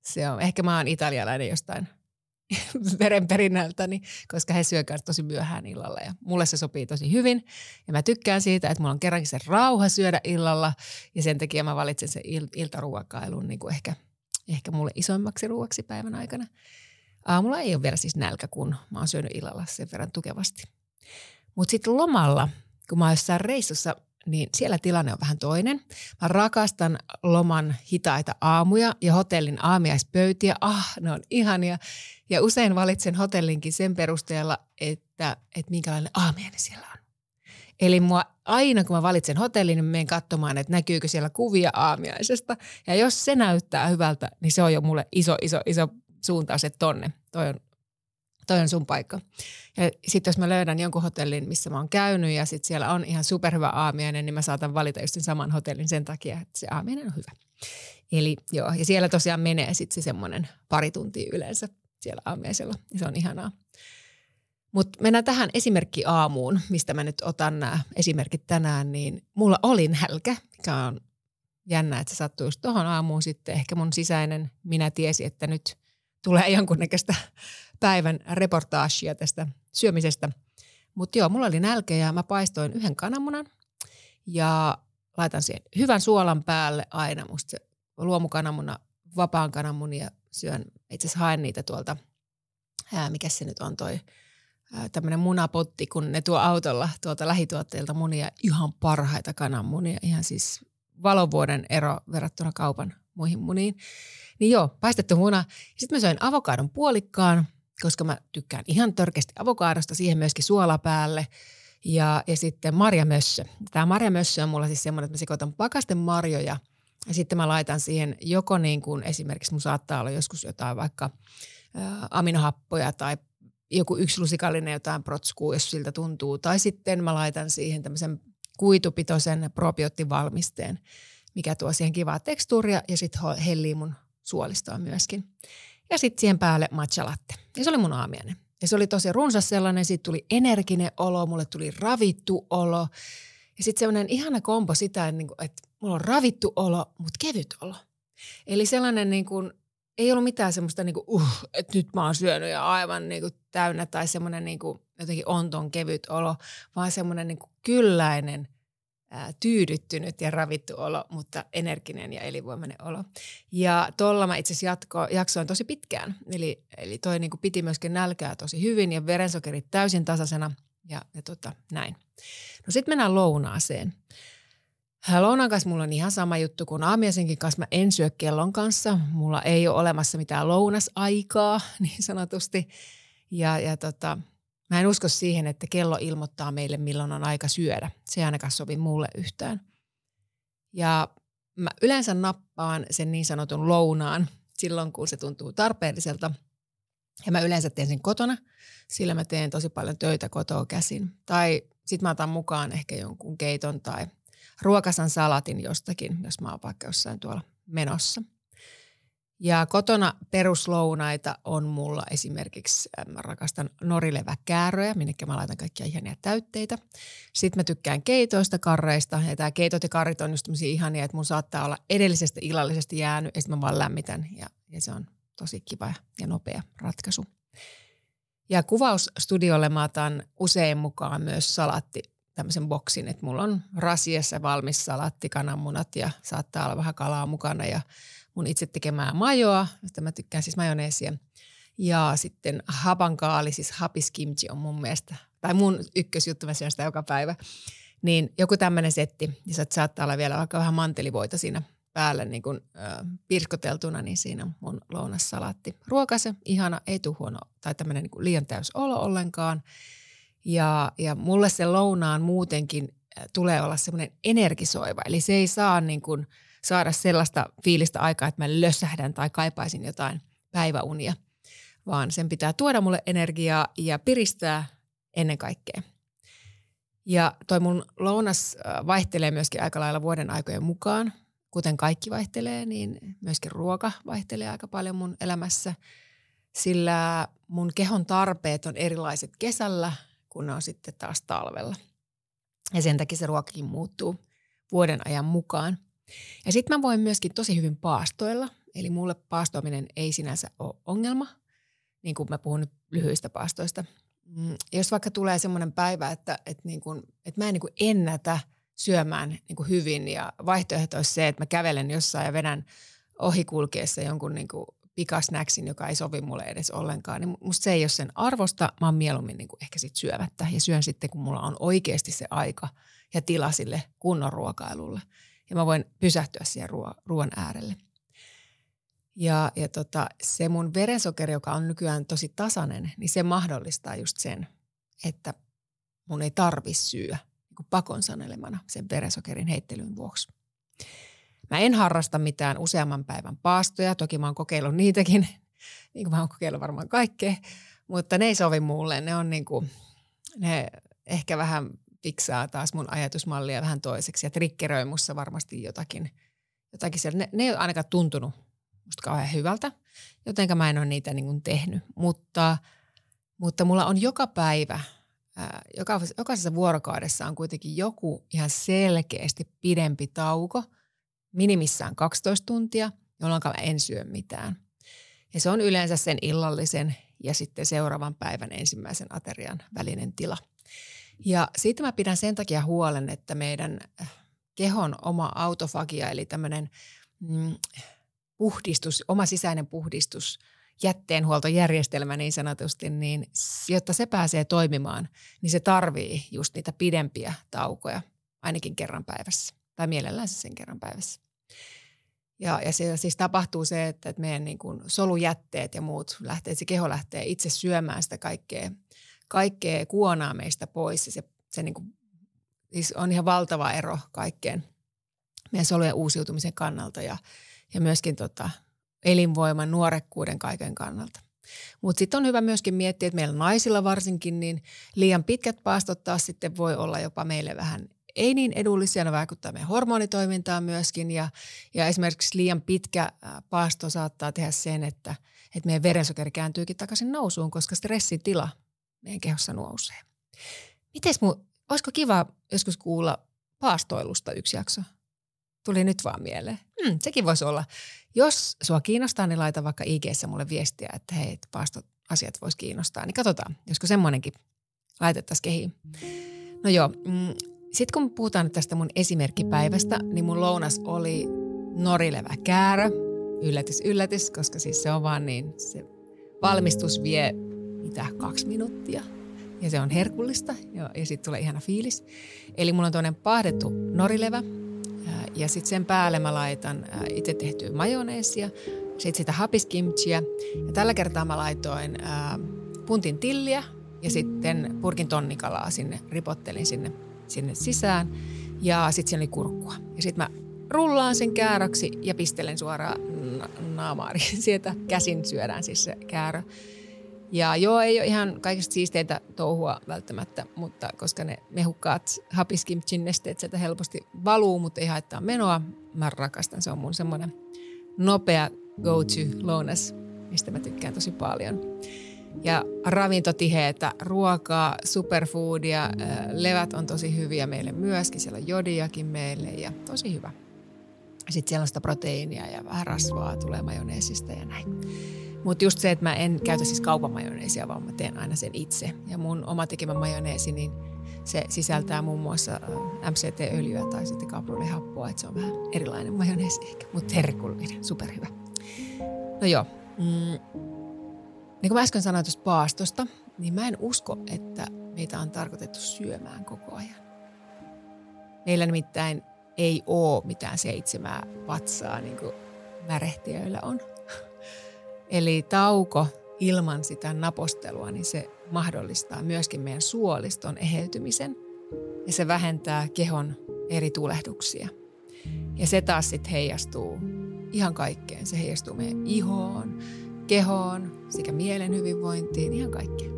se on, ehkä mä oon italialainen jostain verenperinnältäni, koska he syö tosi myöhään illalla ja mulle se sopii tosi hyvin. Ja mä tykkään siitä, että mulla on kerrankin se rauha syödä illalla ja sen takia mä valitsen sen il- iltaruokailun niin kuin ehkä – ehkä mulle isoimmaksi ruuaksi päivän aikana. Aamulla ei ole vielä siis nälkä, kun mä oon syönyt illalla sen verran tukevasti. Mutta sitten lomalla, kun mä oon jossain reissussa, niin siellä tilanne on vähän toinen. Mä rakastan loman hitaita aamuja ja hotellin aamiaispöytiä. Ah, ne on ihania. Ja usein valitsen hotellinkin sen perusteella, että, että minkälainen aamiainen siellä on. Eli mua aina kun mä valitsen hotellin, niin menen katsomaan, että näkyykö siellä kuvia aamiaisesta. Ja jos se näyttää hyvältä, niin se on jo mulle iso, iso, iso suuntaus, että tonne, toi on, toi on sun paikka. Ja sitten jos mä löydän jonkun hotellin, missä mä oon käynyt ja sitten siellä on ihan superhyvä aamiainen, niin mä saatan valita just sen saman hotellin sen takia, että se aamiainen on hyvä. Eli joo, ja siellä tosiaan menee sitten se semmoinen pari tuntia yleensä siellä aamiaisella. Se on ihanaa. Mutta mennään tähän esimerkki aamuun, mistä mä nyt otan nämä esimerkit tänään, niin mulla oli nälkä, mikä on jännä, että se sattuu just tuohon aamuun sitten. Ehkä mun sisäinen minä tiesi, että nyt tulee jonkunnäköistä päivän reportaasia tästä syömisestä. Mutta joo, mulla oli nälkä ja mä paistoin yhden kananmunan ja laitan siihen hyvän suolan päälle aina. Musta se luomukananmuna, vapaan kananmunia syön, itse asiassa haen niitä tuolta, ää, mikä se nyt on toi – tämmöinen munapotti, kun ne tuo autolla tuolta lähituotteilta munia, ihan parhaita kananmunia, ihan siis valovuoden ero verrattuna kaupan muihin muniin. Niin joo, paistettu muna. Sitten mä söin avokadon puolikkaan, koska mä tykkään ihan törkeästi avokadosta, siihen myöskin suola päälle. Ja, ja sitten marjamössö. Tämä marjamössö on mulla siis semmoinen, että mä sekoitan pakasten marjoja ja sitten mä laitan siihen joko niin kuin esimerkiksi mun saattaa olla joskus jotain vaikka aminohappoja tai joku yksi lusikallinen jotain protskuu, jos siltä tuntuu. Tai sitten mä laitan siihen tämmöisen kuitupitoisen probioottivalmisteen, mikä tuo siihen kivaa tekstuuria ja sitten hellii mun suolistoa myöskin. Ja sitten siihen päälle matcha latte. Ja se oli mun aamiainen. Ja se oli tosi runsas sellainen, siitä tuli energinen olo, mulle tuli ravittu olo. Ja sitten sellainen ihana kompo sitä, että mulla on ravittu olo, mutta kevyt olo. Eli sellainen niin kuin, ei ollut mitään semmoista niin kuin, uh, että nyt mä oon syönyt ja aivan niin kuin täynnä tai semmoinen niin kuin, jotenkin onton kevyt olo, vaan semmoinen niin kuin kylläinen, ää, tyydyttynyt ja ravittu olo, mutta energinen ja elinvoimainen olo. Ja tuolla mä itse asiassa jaksoin tosi pitkään. Eli, eli toi niin kuin piti myöskin nälkää tosi hyvin ja verensokerit täysin tasaisena ja, ja tota, näin. No sitten mennään lounaaseen. Lounaan kanssa mulla on ihan sama juttu kuin aamiaisenkin kanssa. Mä en syö kellon kanssa. Mulla ei ole olemassa mitään lounasaikaa niin sanotusti. Ja, ja tota, mä en usko siihen, että kello ilmoittaa meille, milloin on aika syödä. Se ei ainakaan sovi mulle yhtään. Ja mä yleensä nappaan sen niin sanotun lounaan silloin, kun se tuntuu tarpeelliselta. Ja mä yleensä teen sen kotona, sillä mä teen tosi paljon töitä kotoa käsin. Tai sit mä otan mukaan ehkä jonkun keiton tai – ruokasan salatin jostakin, jos mä oon vaikka jossain tuolla menossa. Ja kotona peruslounaita on mulla esimerkiksi, mä rakastan norileväkääröjä, minne mä laitan kaikkia ihania täytteitä. Sitten mä tykkään keitoista, karreista, ja tämä keitot ja karrit on just ihania, että mun saattaa olla edellisestä illallisesta jäänyt, ja sitten mä vaan lämmitän, ja, ja se on tosi kiva ja nopea ratkaisu. Ja kuvausstudiolle mä otan usein mukaan myös salatti tämmöisen boksin, että mulla on rasiassa valmis salatti, kananmunat ja saattaa olla vähän kalaa mukana ja mun itse tekemää majoa, josta mä tykkään siis majoneesia. Ja sitten hapankaali, siis hapis kimchi on mun mielestä, tai mun ykkösjuttu, mä sitä joka päivä. Niin joku tämmöinen setti, ja saattaa olla vielä vaikka vähän mantelivoita siinä päälle niin kuin, äh, pirskoteltuna, niin siinä on mun lounassalaatti. Ruokase, ihana, ei tule huono, tai tämmöinen niin liian täys olo ollenkaan. Ja, ja mulle se lounaan muutenkin äh, tulee olla semmoinen energisoiva. Eli se ei saa niin kuin saada sellaista fiilistä aikaa, että mä lössähdän tai kaipaisin jotain päiväunia, vaan sen pitää tuoda mulle energiaa ja piristää ennen kaikkea. Ja toi mun lounas äh, vaihtelee myöskin aika lailla vuoden aikojen mukaan. Kuten kaikki vaihtelee, niin myöskin ruoka vaihtelee aika paljon mun elämässä. Sillä mun kehon tarpeet on erilaiset kesällä kun ne on sitten taas talvella. Ja sen takia se ruokakin muuttuu vuoden ajan mukaan. Ja sitten mä voin myöskin tosi hyvin paastoilla. Eli mulle paastoaminen ei sinänsä ole ongelma, niin kuin mä puhun nyt lyhyistä paastoista. Mm, jos vaikka tulee semmoinen päivä, että, että, niin kuin, että mä en niin kuin ennätä syömään niin kuin hyvin ja vaihtoehto olisi se, että mä kävelen jossain ja vedän ohikulkeessa jonkun niin kuin pikasnäksin, joka ei sovi mulle edes ollenkaan, niin musta se ei ole sen arvosta. Mä oon mieluummin niin kuin ehkä sit syömättä ja syön sitten, kun mulla on oikeasti se aika ja tila sille kunnon ruokailulle. Ja mä voin pysähtyä siihen ruo- ruoan äärelle. Ja, ja tota, se mun verensokeri, joka on nykyään tosi tasainen, niin se mahdollistaa just sen, että mun ei tarvi syödä niin pakon sanelemana sen verensokerin heittelyn vuoksi. Mä en harrasta mitään useamman päivän paastoja, toki mä oon kokeillut niitäkin, niin kuin mä oon kokeillut varmaan kaikkea, mutta ne ei sovi mulle. Ne on niin kuin, ne ehkä vähän fiksaa taas mun ajatusmallia vähän toiseksi ja trikkeröi mussa varmasti jotakin, jotakin siellä. Ne, ne ei ole ainakaan tuntunut musta kauhean hyvältä, jotenka mä en ole niitä niin kuin tehnyt. Mutta, mutta mulla on joka päivä, ää, joka, jokaisessa vuorokaudessa on kuitenkin joku ihan selkeästi pidempi tauko – minimissään 12 tuntia, jolloin mä en syö mitään. Ja se on yleensä sen illallisen ja sitten seuraavan päivän ensimmäisen aterian välinen tila. Ja siitä mä pidän sen takia huolen, että meidän äh, kehon oma autofagia, eli tämmöinen mm, puhdistus, oma sisäinen puhdistus jätteenhuoltojärjestelmä niin sanotusti, niin jotta se pääsee toimimaan, niin se tarvii just niitä pidempiä taukoja, ainakin kerran päivässä tai mielellään sen kerran päivässä. Ja, ja se, siis tapahtuu se, että, että meidän niin kuin solujätteet ja muut lähtee, se keho lähtee itse syömään sitä kaikkea, kaikkea kuonaa meistä pois. Ja se, se niin kuin, siis on ihan valtava ero kaikkeen meidän solujen uusiutumisen kannalta ja, ja myöskin tota, elinvoiman, nuorekkuuden kaiken kannalta. Mutta sitten on hyvä myöskin miettiä, että meillä naisilla varsinkin, niin liian pitkät paastot taas sitten voi olla jopa meille vähän ei niin edullisia, ne vaikuttaa meidän hormonitoimintaan myöskin ja, ja esimerkiksi liian pitkä paasto saattaa tehdä sen, että, että meidän verensokeri kääntyykin takaisin nousuun, koska stressitila meidän kehossa nousee. Mites mu, olisiko kiva joskus kuulla paastoilusta yksi jakso? Tuli nyt vaan mieleen. Hmm, sekin voisi olla. Jos sua kiinnostaa, niin laita vaikka ig mulle viestiä, että hei, paastoasiat voisi kiinnostaa. Niin katsotaan, josko semmoinenkin laitettaisiin kehiin. No joo, mm, sitten kun puhutaan tästä mun esimerkkipäivästä, niin mun lounas oli norilevä käärö. Yllätys, yllätys, koska siis se on vaan niin, se valmistus vie mitä kaksi minuuttia. Ja se on herkullista ja, ja sitten tulee ihana fiilis. Eli mulla on toinen pahdettu norilevä ja sitten sen päälle mä laitan itse tehtyä majoneesia, sitten sitä hapiskimchiä. Ja tällä kertaa mä laitoin puntin tilliä ja sitten purkin tonnikalaa sinne, ripottelin sinne sinne sisään ja sitten siellä oli kurkkua. Ja sitten mä rullaan sen kääröksi ja pistelen suoraan naamaari. Sieltä käsin syödään siis se käärö. Ja joo, ei ole ihan kaikista siisteitä touhua välttämättä, mutta koska ne mehukkaat hapiskimchin nesteet sieltä helposti valuu, mutta ei haittaa menoa. Mä rakastan, se on mun semmoinen nopea go-to lounas, mistä mä tykkään tosi paljon ja ravintotiheitä ruokaa, superfoodia, levät on tosi hyviä meille myöskin, siellä on jodiakin meille ja tosi hyvä. Sitten siellä on sitä proteiinia ja vähän rasvaa tulee majoneesista ja näin. Mutta just se, että mä en käytä siis kaupan majoneesia, vaan mä teen aina sen itse. Ja mun oma tekemä majoneesi, niin se sisältää muun muassa MCT-öljyä tai sitten kaprulihappoa, että se on vähän erilainen majoneesi ehkä, mutta herkullinen, superhyvä. No joo, mm, niin kuin mä äsken sanoin tuosta paastosta, niin mä en usko, että meitä on tarkoitettu syömään koko ajan. Meillä nimittäin ei ole mitään seitsemää vatsaa, niin kuin märehtiöillä on. Eli tauko ilman sitä napostelua, niin se mahdollistaa myöskin meidän suoliston eheytymisen ja se vähentää kehon eri tulehduksia. Ja se taas sitten heijastuu ihan kaikkeen. Se heijastuu meidän ihoon, kehoon, sekä mielen hyvinvointiin, ihan kaikkeen.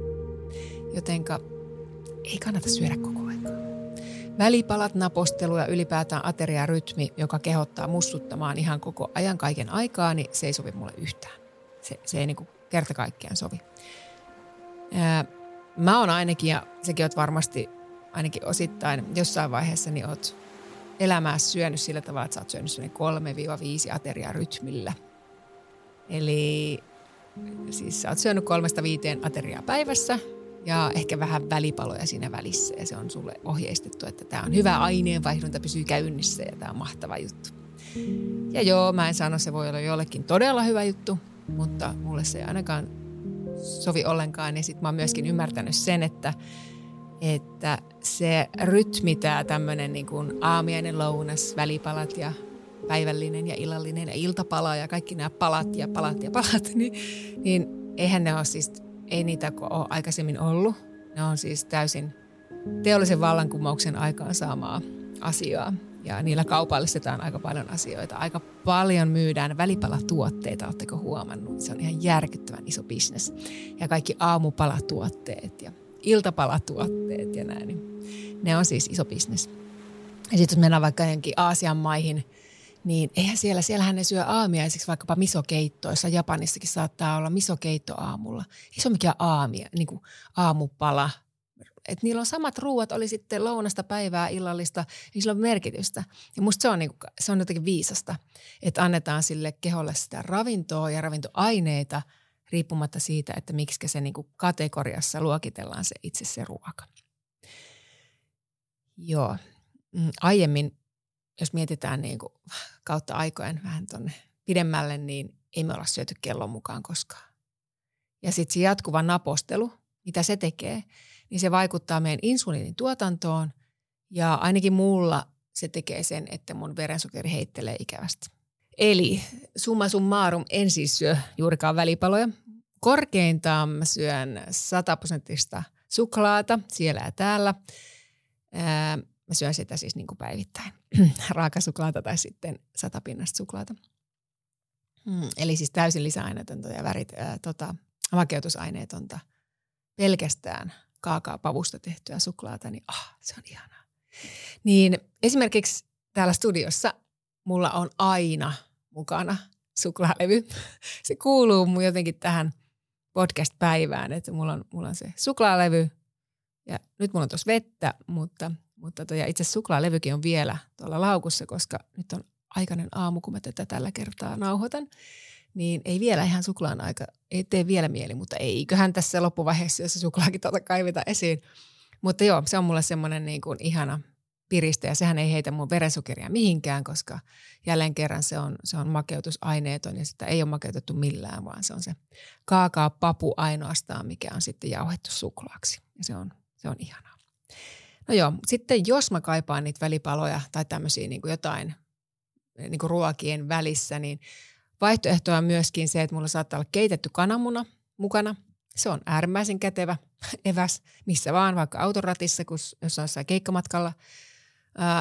Jotenka ei kannata syödä koko aikaa. Välipalat, napostelu ja ylipäätään ateriarytmi, joka kehottaa mussuttamaan ihan koko ajan kaiken aikaa, niin se ei sovi mulle yhtään. Se, se ei niinku kerta kaikkiaan sovi. Ää, mä oon ainakin, ja sekin oot varmasti ainakin osittain jossain vaiheessa, niin oot elämää syönyt sillä tavalla, että sä oot syönyt 3-5 ateriarytmillä. Eli Siis sä oot syönyt kolmesta viiteen ateriaa päivässä ja ehkä vähän välipaloja siinä välissä ja se on sulle ohjeistettu, että tämä on hyvä aineenvaihdunta, pysyy käynnissä ja tämä on mahtava juttu. Ja joo, mä en sano, se voi olla jollekin todella hyvä juttu, mutta mulle se ei ainakaan sovi ollenkaan. Ja sitten mä oon myöskin ymmärtänyt sen, että, että se rytmi, tämä tämmöinen niin kuin aamiainen lounas, välipalat ja päivällinen ja illallinen ja iltapala ja kaikki nämä palat ja palat ja palat, niin, niin eihän ne ole siis, ei niitä ole aikaisemmin ollut. Ne on siis täysin teollisen vallankumouksen aikaan saamaa asiaa. Ja niillä kaupallistetaan aika paljon asioita. Aika paljon myydään välipalatuotteita, oletteko huomannut? Se on ihan järkyttävän iso bisnes. Ja kaikki aamupalatuotteet ja iltapalatuotteet ja näin. Niin ne on siis iso bisnes. Ja sitten jos mennään vaikka johonkin Aasian maihin – niin eihän siellä, siellähän ne syö aamiaisiksi vaikkapa misokeittoissa. Japanissakin saattaa olla misokeitto aamulla. Ei se ole mikään aamia, niin kuin aamupala. Et niillä on samat ruuat, oli sitten lounasta, päivää, illallista, niin sillä on merkitystä. Ja musta se on, niin kuin, se on jotenkin viisasta, että annetaan sille keholle sitä ravintoa ja ravintoaineita riippumatta siitä, että miksi se niin kuin kategoriassa luokitellaan se itse se ruoka. Joo. Mm, aiemmin jos mietitään niin kuin kautta aikojen vähän tuonne pidemmälle, niin ei me olla syöty kellon mukaan koskaan. ja sitten se jatkuva napostelu, mitä se tekee, niin se vaikuttaa meidän insuliinin tuotantoon ja ainakin mulla se tekee sen, että mun verensokeri heittelee ikävästi. Eli summa summarum en siis syö juurikaan välipaloja. Korkeintaan mä syön 100 prosenttista suklaata siellä ja täällä. Ää, mä syön sitä siis niin kuin päivittäin. Raakasuklaata tai sitten satapinnasta suklaata. Hmm, eli siis täysin lisäaineetonta ja värit, ää, tota, makeutusaineetonta. Pelkästään kaakaopavusta tehtyä suklaata, niin ah, se on ihanaa. Niin esimerkiksi täällä studiossa mulla on aina mukana suklaalevy. Se kuuluu mun jotenkin tähän podcast-päivään, että mulla on, mulla on se suklaalevy ja nyt mulla on tuossa vettä, mutta, mutta to, ja itse suklaalevykin on vielä tuolla laukussa, koska nyt on aikainen aamu, kun mä tätä tällä kertaa nauhoitan. Niin ei vielä ihan suklaan aika, ei tee vielä mieli, mutta eiköhän tässä loppuvaiheessa, jos suklaakin tuota kaiveta esiin. Mutta joo, se on mulle semmoinen niin kuin ihana piristä ja sehän ei heitä mun verensokeria mihinkään, koska jälleen kerran se on, se on makeutusaineeton ja sitä ei ole makeutettu millään, vaan se on se kaakao-papu ainoastaan, mikä on sitten jauhettu suklaaksi ja se on, se on ihanaa. No joo, sitten jos mä kaipaan niitä välipaloja tai tämmöisiä niin kuin jotain niin kuin ruokien välissä, niin vaihtoehto on myöskin se, että mulla saattaa olla keitetty kananmuna mukana. Se on äärimmäisen kätevä eväs missä vaan, vaikka autoratissa, kun jos on jossain keikkamatkalla –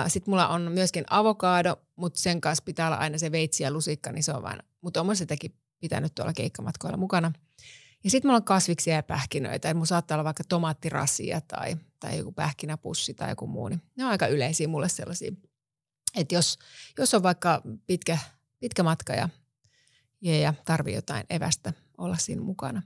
sitten mulla on myöskin avokaado, mutta sen kanssa pitää olla aina se veitsi ja lusikka, niin se on vaan, mutta on sitäkin pitänyt tuolla keikkamatkoilla mukana. Ja sitten mulla on kasviksia ja pähkinöitä, että mulla saattaa olla vaikka tomaattirasia tai, tai joku pähkinäpussi tai joku muu, niin ne on aika yleisiä mulle sellaisia. Että jos, jos on vaikka pitkä, pitkä matka ja, ja, ja tarvii jotain evästä olla siinä mukana.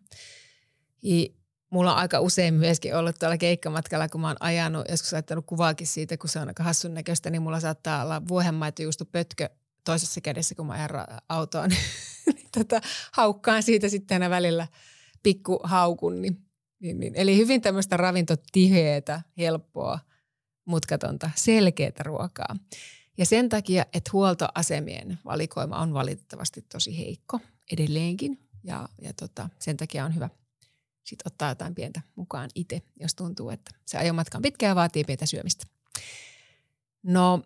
Ja mulla on aika usein myöskin ollut tuolla keikkamatkalla, kun mä oon ajanut, joskus laittanut kuvaakin siitä, kun se on aika hassun näköistä, niin mulla saattaa olla vuohenmaitojuusto pötkö toisessa kädessä, kun mä ajan autoon. niin tota, haukkaan siitä sitten aina välillä pikku haukun. Niin, niin, niin. Eli hyvin tämmöistä ravintotiheetä, helppoa, mutkatonta, selkeää ruokaa. Ja sen takia, että huoltoasemien valikoima on valitettavasti tosi heikko edelleenkin. Ja, ja tota, sen takia on hyvä – sitten ottaa jotain pientä mukaan itse, jos tuntuu, että se ajomatka on pitkä ja vaatii pientä syömistä. No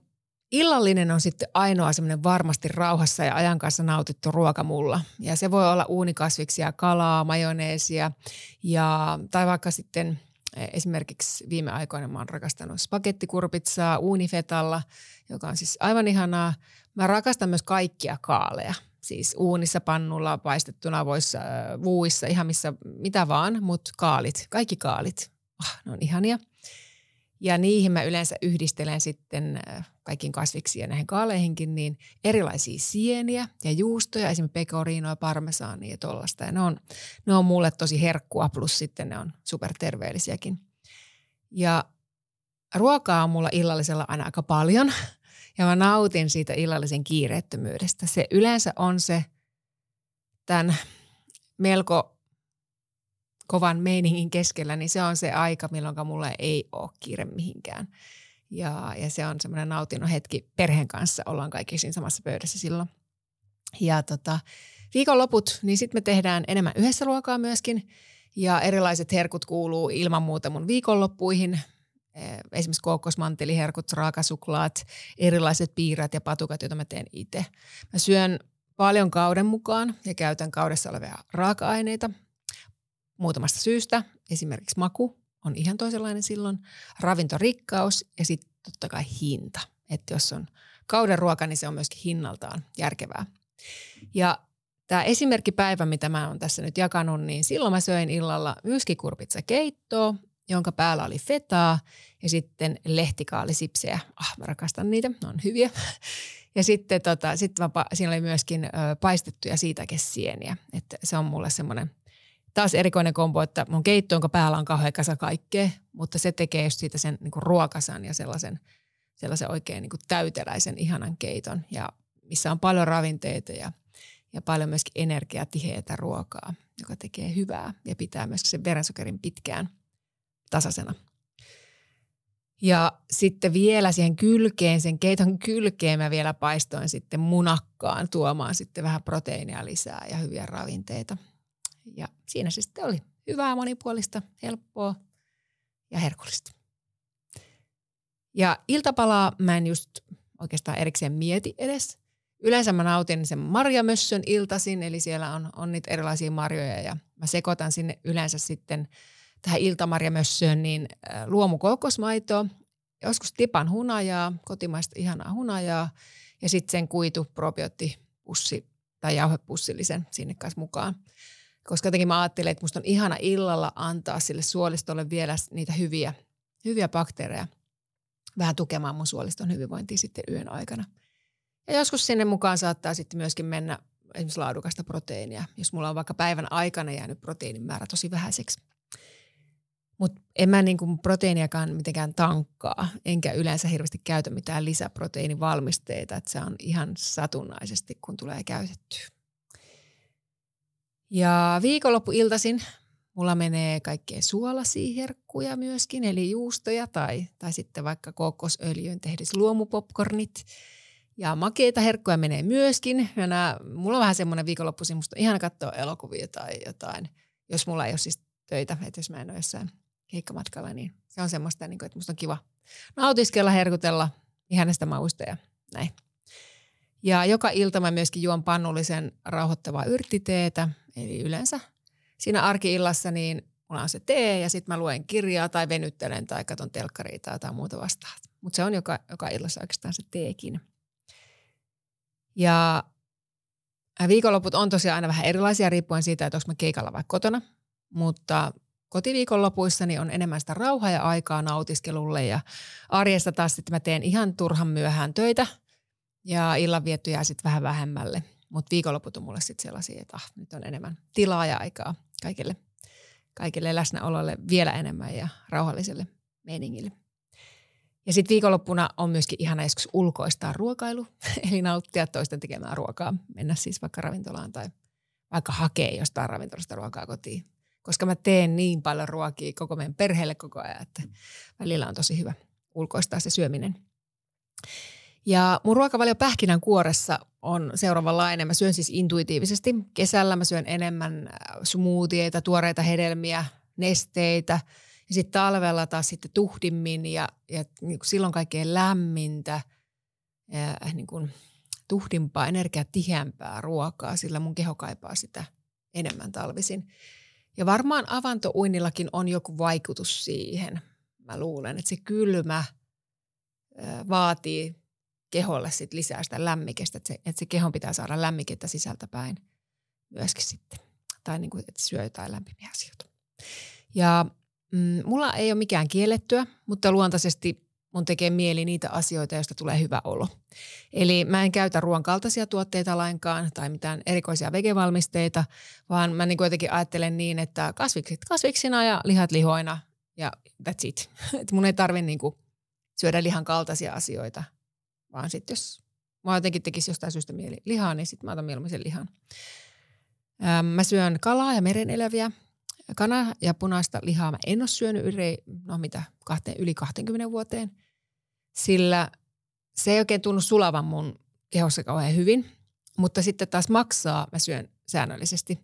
illallinen on sitten ainoa semmoinen varmasti rauhassa ja ajan kanssa nautittu ruoka mulla. Ja se voi olla uunikasviksia, kalaa, majoneesia ja, tai vaikka sitten e, esimerkiksi viime aikoina mä oon rakastanut spagettikurpitsaa uunifetalla, joka on siis aivan ihanaa. Mä rakastan myös kaikkia kaaleja – Siis uunissa, pannulla, paistettuna, voissa, vuuissa, ihan missä, mitä vaan, mutta kaalit, kaikki kaalit, oh, ne on ihania. Ja niihin mä yleensä yhdistelen sitten kaikkiin kasviksi ja näihin kaaleihinkin niin erilaisia sieniä ja juustoja, esimerkiksi pecorinoa, parmesaania ja tollasta. Ja ne on, ne on mulle tosi herkkua, plus sitten ne on superterveellisiäkin. Ja ruokaa on mulla illallisella aina aika paljon – ja mä nautin siitä illallisen kiireettömyydestä. Se yleensä on se tämän melko kovan meiningin keskellä, niin se on se aika, milloin mulla ei ole kiire mihinkään. Ja, ja se on semmoinen nautinnon hetki perheen kanssa, ollaan kaikki siinä samassa pöydässä silloin. Ja tota, viikonloput, niin sitten me tehdään enemmän yhdessä ruokaa myöskin. Ja erilaiset herkut kuuluu ilman muuta mun viikonloppuihin. Esimerkiksi kookosmanteliherkut, raakasuklaat, erilaiset piirät ja patukat, joita mä teen itse. Mä syön paljon kauden mukaan ja käytän kaudessa olevia raaka-aineita muutamasta syystä. Esimerkiksi maku on ihan toisenlainen silloin, ravintorikkaus ja sitten totta kai hinta. Että jos on kauden ruoka, niin se on myöskin hinnaltaan järkevää. Ja tämä esimerkkipäivä, mitä mä oon tässä nyt jakanut, niin silloin mä söin illalla myskikurpitsa keittoa jonka päällä oli fetaa ja sitten lehtikaallisipsejä. Ah, mä rakastan niitä, ne on hyviä. Ja sitten tota, sit mä, siinä oli myöskin ö, paistettuja siitäkesieniä. Että se on mulle semmoinen taas erikoinen kombo, että mun keitto, jonka päällä on kauhean kasa kaikkea, mutta se tekee just siitä sen niin ruokasan ja sellaisen, sellaisen oikein niin täyteläisen ihanan keiton. Ja missä on paljon ravinteita ja, ja paljon myöskin energiatiheitä ruokaa, joka tekee hyvää ja pitää myös sen verensokerin pitkään – tasaisena. Ja sitten vielä siihen kylkeen, sen keiton kylkeen mä vielä paistoin sitten munakkaan tuomaan sitten vähän proteiinia lisää ja hyviä ravinteita. Ja siinä se sitten oli hyvää, monipuolista, helppoa ja herkullista. Ja iltapalaa mä en just oikeastaan erikseen mieti edes. Yleensä mä nautin sen marjamössön iltasin, eli siellä on, on niitä erilaisia marjoja ja mä sekoitan sinne yleensä sitten tähän iltamarjamössöön niin luomukokosmaitoa, joskus tipan hunajaa, kotimaista ihanaa hunajaa ja sitten sen kuitu probioottipussi tai jauhepussillisen sinne kanssa mukaan. Koska jotenkin mä ajattelin, että musta on ihana illalla antaa sille suolistolle vielä niitä hyviä, hyviä bakteereja vähän tukemaan mun suoliston hyvinvointia sitten yön aikana. Ja joskus sinne mukaan saattaa sitten myöskin mennä esimerkiksi laadukasta proteiinia, jos mulla on vaikka päivän aikana jäänyt proteiinin määrä tosi vähäiseksi. Mutta en mä niinku proteiiniakaan mitenkään tankkaa, enkä yleensä hirveästi käytä mitään lisäproteiinivalmisteita, että se on ihan satunnaisesti, kun tulee käytettyä. Ja viikonloppuiltaisin mulla menee kaikkea suolaisia herkkuja myöskin, eli juustoja tai, tai sitten vaikka kokosöljyyn tehdyt luomupopcornit. Ja makeita herkkuja menee myöskin. Ja nää, mulla on vähän semmoinen viikonloppuisin, musta on ihana katsoa elokuvia tai jotain, jos mulla ei ole siis töitä, että jos mä en ole jossain keikkamatkalla, niin se on semmoista, niin että musta on kiva nautiskella, herkutella ihanasta mausta ja näin. Ja joka ilta mä myöskin juon pannullisen rauhoittavaa yrttiteetä, eli yleensä siinä arkiillassa niin mulla on se tee ja sitten mä luen kirjaa tai venyttelen tai katson telkkaria tai muuta vastaan. Mutta se on joka, joka illassa oikeastaan se teekin. Ja viikonloput on tosiaan aina vähän erilaisia riippuen siitä, että onko mä keikalla vai kotona. Mutta kotiviikonlopuissa niin on enemmän sitä rauhaa ja aikaa nautiskelulle ja arjesta taas sitten mä teen ihan turhan myöhään töitä ja illan vietty jää sitten vähän vähemmälle. Mutta viikonloput on mulle sitten sellaisia, että ah, nyt on enemmän tilaa ja aikaa kaikille, kaikille läsnäololle vielä enemmän ja rauhalliselle meningille. Ja sitten viikonloppuna on myöskin ihana joskus ulkoistaa ruokailu, eli nauttia toisten tekemään ruokaa. Mennä siis vaikka ravintolaan tai vaikka hakea jostain ravintolasta ruokaa kotiin koska mä teen niin paljon ruokia koko meidän perheelle koko ajan, että välillä on tosi hyvä ulkoistaa se syöminen. Ja mun ruokavalio pähkinän kuoressa on seuraavanlainen. Mä syön siis intuitiivisesti. Kesällä mä syön enemmän äh, smoothieita, tuoreita hedelmiä, nesteitä. Ja sitten talvella taas sitten tuhdimmin ja, ja niin silloin kaikkein lämmintä, ja, äh, niin kuin tuhdimpaa, energiatiheämpää ruokaa, sillä mun keho kaipaa sitä enemmän talvisin. Ja varmaan avantouinnillakin on joku vaikutus siihen. Mä luulen, että se kylmä vaatii keholle sit lisää sitä lämmikestä, että se, että se kehon pitää saada lämmikettä sisältäpäin myöskin sitten. Tai niin kuin, että syö jotain lämpimiä asioita. Ja mm, mulla ei ole mikään kiellettyä, mutta luontaisesti mun tekee mieli niitä asioita, joista tulee hyvä olo. Eli mä en käytä ruoan kaltaisia tuotteita lainkaan tai mitään erikoisia vegevalmisteita, vaan mä niin jotenkin ajattelen niin, että kasvikset kasviksina ja lihat lihoina ja that's it. Et mun ei tarvi niin syödä lihan kaltaisia asioita, vaan sitten jos mä jotenkin tekisi jostain syystä mieli lihaa, niin sitten mä otan mieluummin sen lihan. mä syön kalaa ja mereneläviä. Kana ja punaista lihaa mä en ole syönyt yli, no mitä, kahteen, yli 20 vuoteen, sillä se ei oikein tunnu sulavan mun kehossa kauhean hyvin, mutta sitten taas maksaa mä syön säännöllisesti.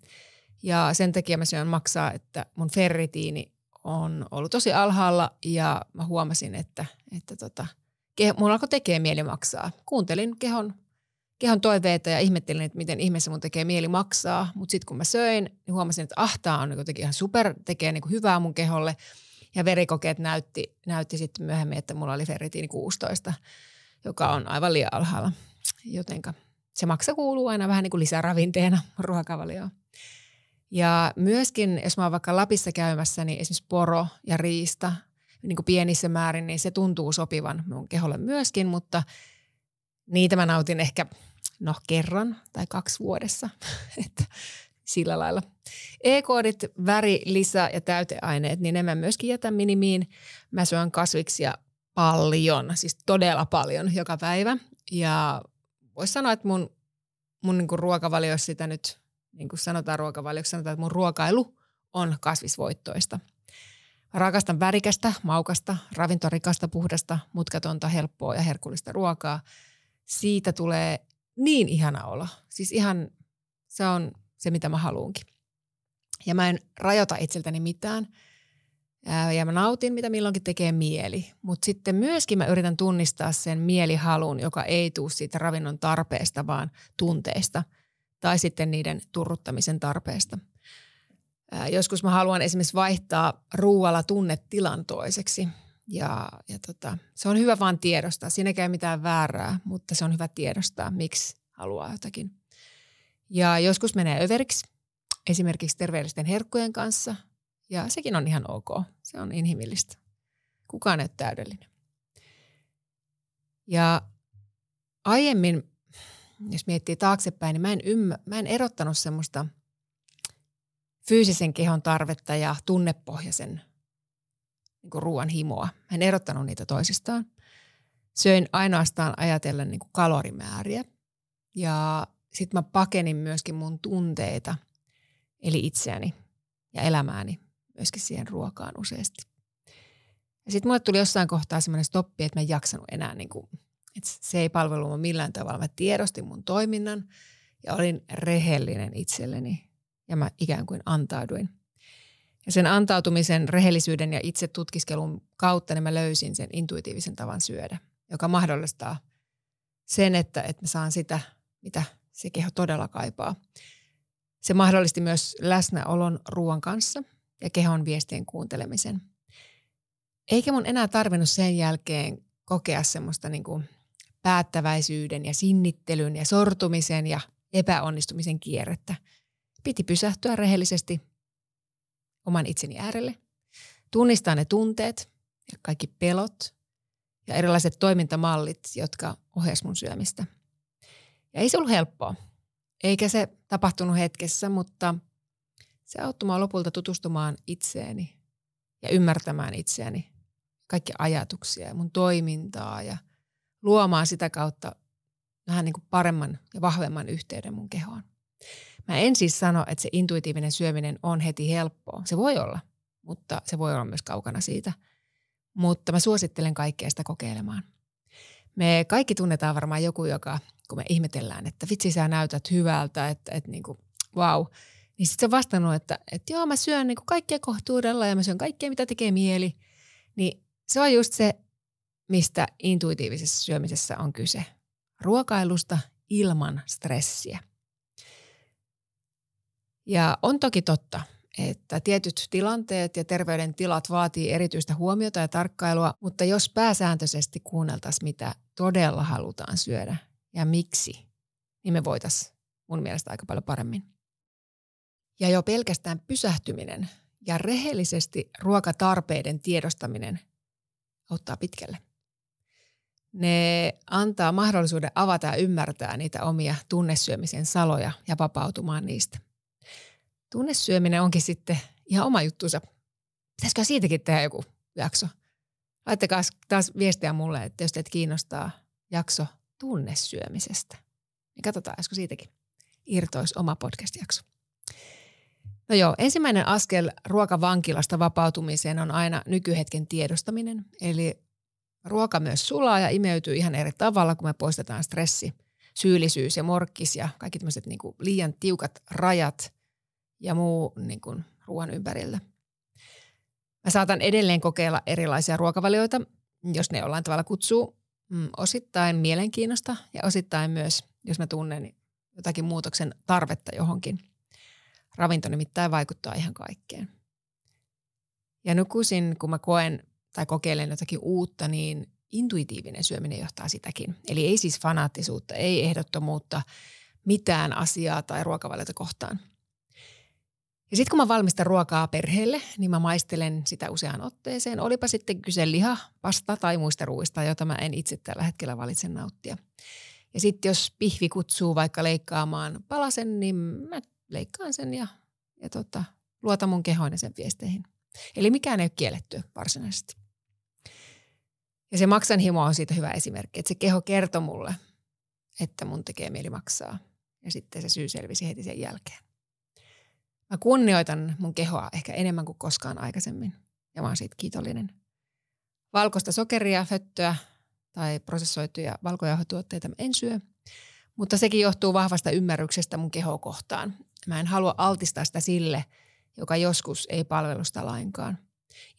Ja sen takia mä syön maksaa, että mun ferritiini on ollut tosi alhaalla ja mä huomasin, että, että tota, mulla alkoi tekee mieli maksaa. Kuuntelin kehon kehon toiveita ja ihmettelin, että miten ihmeessä mun tekee mieli maksaa. Mutta sitten kun mä söin, niin huomasin, että ahtaa on jotenkin ihan super, tekee niin hyvää mun keholle. Ja verikokeet näytti, näytti sitten myöhemmin, että mulla oli ferritiini 16, joka on aivan liian alhaalla. Jotenka se maksa kuuluu aina vähän niin kuin lisäravinteena ruokavalioon. Ja myöskin, jos mä oon vaikka Lapissa käymässä, niin esimerkiksi poro ja riista niin kuin pienissä määrin, niin se tuntuu sopivan mun keholle myöskin, mutta – niitä mä nautin ehkä no kerran tai kaksi vuodessa, että sillä lailla. E-koodit, väri, lisä ja täyteaineet, niin ne mä myöskin jätän minimiin. Mä syön kasviksia paljon, siis todella paljon joka päivä. Ja voisi sanoa, että mun, mun niin ruokavalio, sitä nyt niin kuin sanotaan ruokavalioksi, sanotaan, että mun ruokailu on kasvisvoittoista. Rakastan värikästä, maukasta, ravintorikasta, puhdasta, mutkatonta, helppoa ja herkullista ruokaa – siitä tulee niin ihana olo. Siis ihan se on se, mitä mä haluunkin. Ja mä en rajoita itseltäni mitään. Ja mä nautin, mitä milloinkin tekee mieli. Mutta sitten myöskin mä yritän tunnistaa sen mielihalun, joka ei tule siitä ravinnon tarpeesta, vaan tunteista. Tai sitten niiden turruttamisen tarpeesta. Joskus mä haluan esimerkiksi vaihtaa ruualla tunnetilan toiseksi. Ja, ja tota, se on hyvä vaan tiedostaa. Siinä ei mitään väärää, mutta se on hyvä tiedostaa, miksi haluaa jotakin. Ja joskus menee överiksi, esimerkiksi terveellisten herkkujen kanssa. Ja sekin on ihan ok. Se on inhimillistä. Kukaan ei ole täydellinen. Ja aiemmin, jos miettii taaksepäin, niin mä en, ymmär, mä en erottanut semmoista fyysisen kehon tarvetta ja tunnepohjaisen niin ruoan himoa. En erottanut niitä toisistaan. Söin ainoastaan ajatellen niin kalorimääriä. Ja sitten mä pakenin myöskin mun tunteita, eli itseäni ja elämääni myöskin siihen ruokaan useasti. Ja sitten mulle tuli jossain kohtaa semmoinen stoppi, että mä en jaksanut enää, niin kuin, että se ei palvelu mun millään tavalla. Mä tiedostin mun toiminnan ja olin rehellinen itselleni ja mä ikään kuin antauduin. Ja sen antautumisen, rehellisyyden ja itse tutkiskelun kautta niin mä löysin sen intuitiivisen tavan syödä, joka mahdollistaa sen, että, että mä saan sitä, mitä se keho todella kaipaa. Se mahdollisti myös läsnäolon ruoan kanssa ja kehon viestien kuuntelemisen. Eikä mun enää tarvinnut sen jälkeen kokea semmoista niin kuin päättäväisyyden ja sinnittelyn ja sortumisen ja epäonnistumisen kierrettä. Piti pysähtyä rehellisesti oman itseni äärelle, tunnistaa ne tunteet ja kaikki pelot ja erilaiset toimintamallit, jotka ohjas mun syömistä. Ja ei se ollut helppoa, eikä se tapahtunut hetkessä, mutta se auttoi mua lopulta tutustumaan itseeni ja ymmärtämään itseäni, kaikki ajatuksia ja mun toimintaa ja luomaan sitä kautta vähän niin kuin paremman ja vahvemman yhteyden mun kehoon. Mä en siis sano, että se intuitiivinen syöminen on heti helppoa. Se voi olla, mutta se voi olla myös kaukana siitä. Mutta mä suosittelen kaikkea sitä kokeilemaan. Me kaikki tunnetaan varmaan joku, joka, kun me ihmetellään, että vitsi sä näytät hyvältä, että, että niin kuin, wow. Niin sitten se vastannut, että, että joo mä syön niin kuin kaikkea kohtuudella ja mä syön kaikkea, mitä tekee mieli. Niin se on just se, mistä intuitiivisessa syömisessä on kyse. Ruokailusta ilman stressiä. Ja on toki totta, että tietyt tilanteet ja terveydentilat vaatii erityistä huomiota ja tarkkailua, mutta jos pääsääntöisesti kuunneltaisiin, mitä todella halutaan syödä ja miksi, niin me voitaisiin mun mielestä aika paljon paremmin. Ja jo pelkästään pysähtyminen ja rehellisesti ruokatarpeiden tiedostaminen auttaa pitkälle. Ne antaa mahdollisuuden avata ja ymmärtää niitä omia tunnesyömisen saloja ja vapautumaan niistä. Tunnesyöminen onkin sitten ihan oma juttuunsa. Pitäisikö siitäkin tehdä joku jakso? Laittakaa taas viestiä mulle, että jos teet kiinnostaa jakso tunnesyömisestä, niin katsotaan, josko siitäkin irtoisi oma podcast-jakso. No joo, ensimmäinen askel ruokavankilasta vapautumiseen on aina nykyhetken tiedostaminen. Eli ruoka myös sulaa ja imeytyy ihan eri tavalla, kun me poistetaan stressi, syyllisyys ja morkkis ja kaikki tämmöiset niin liian tiukat rajat ja muu niin kuin, ruoan ympärillä. Mä saatan edelleen kokeilla erilaisia ruokavalioita, jos ne jollain tavalla kutsuu mm, osittain mielenkiinnosta ja osittain myös, jos mä tunnen jotakin muutoksen tarvetta johonkin. Ravinto nimittäin vaikuttaa ihan kaikkeen. Ja nykyisin, kun mä koen tai kokeilen jotakin uutta, niin intuitiivinen syöminen johtaa sitäkin. Eli ei siis fanaattisuutta, ei ehdottomuutta mitään asiaa tai ruokavaliota kohtaan – ja sitten kun mä valmistan ruokaa perheelle, niin mä maistelen sitä useaan otteeseen. Olipa sitten kyse liha, pasta tai muista ruuista, joita mä en itse tällä hetkellä valitse nauttia. Ja sitten jos pihvi kutsuu vaikka leikkaamaan palasen, niin mä leikkaan sen ja, ja tota, luotan mun kehoin ja sen viesteihin. Eli mikään ei ole kielletty varsinaisesti. Ja se maksan himo on siitä hyvä esimerkki, että se keho kertoo mulle, että mun tekee mieli maksaa. Ja sitten se syy selvisi heti sen jälkeen. Mä kunnioitan mun kehoa ehkä enemmän kuin koskaan aikaisemmin ja mä oon siitä kiitollinen. Valkoista sokeria, föttöä tai prosessoituja valkojauhotuotteita mä en syö, mutta sekin johtuu vahvasta ymmärryksestä mun kehoa kohtaan. Mä en halua altistaa sitä sille, joka joskus ei palvelusta lainkaan.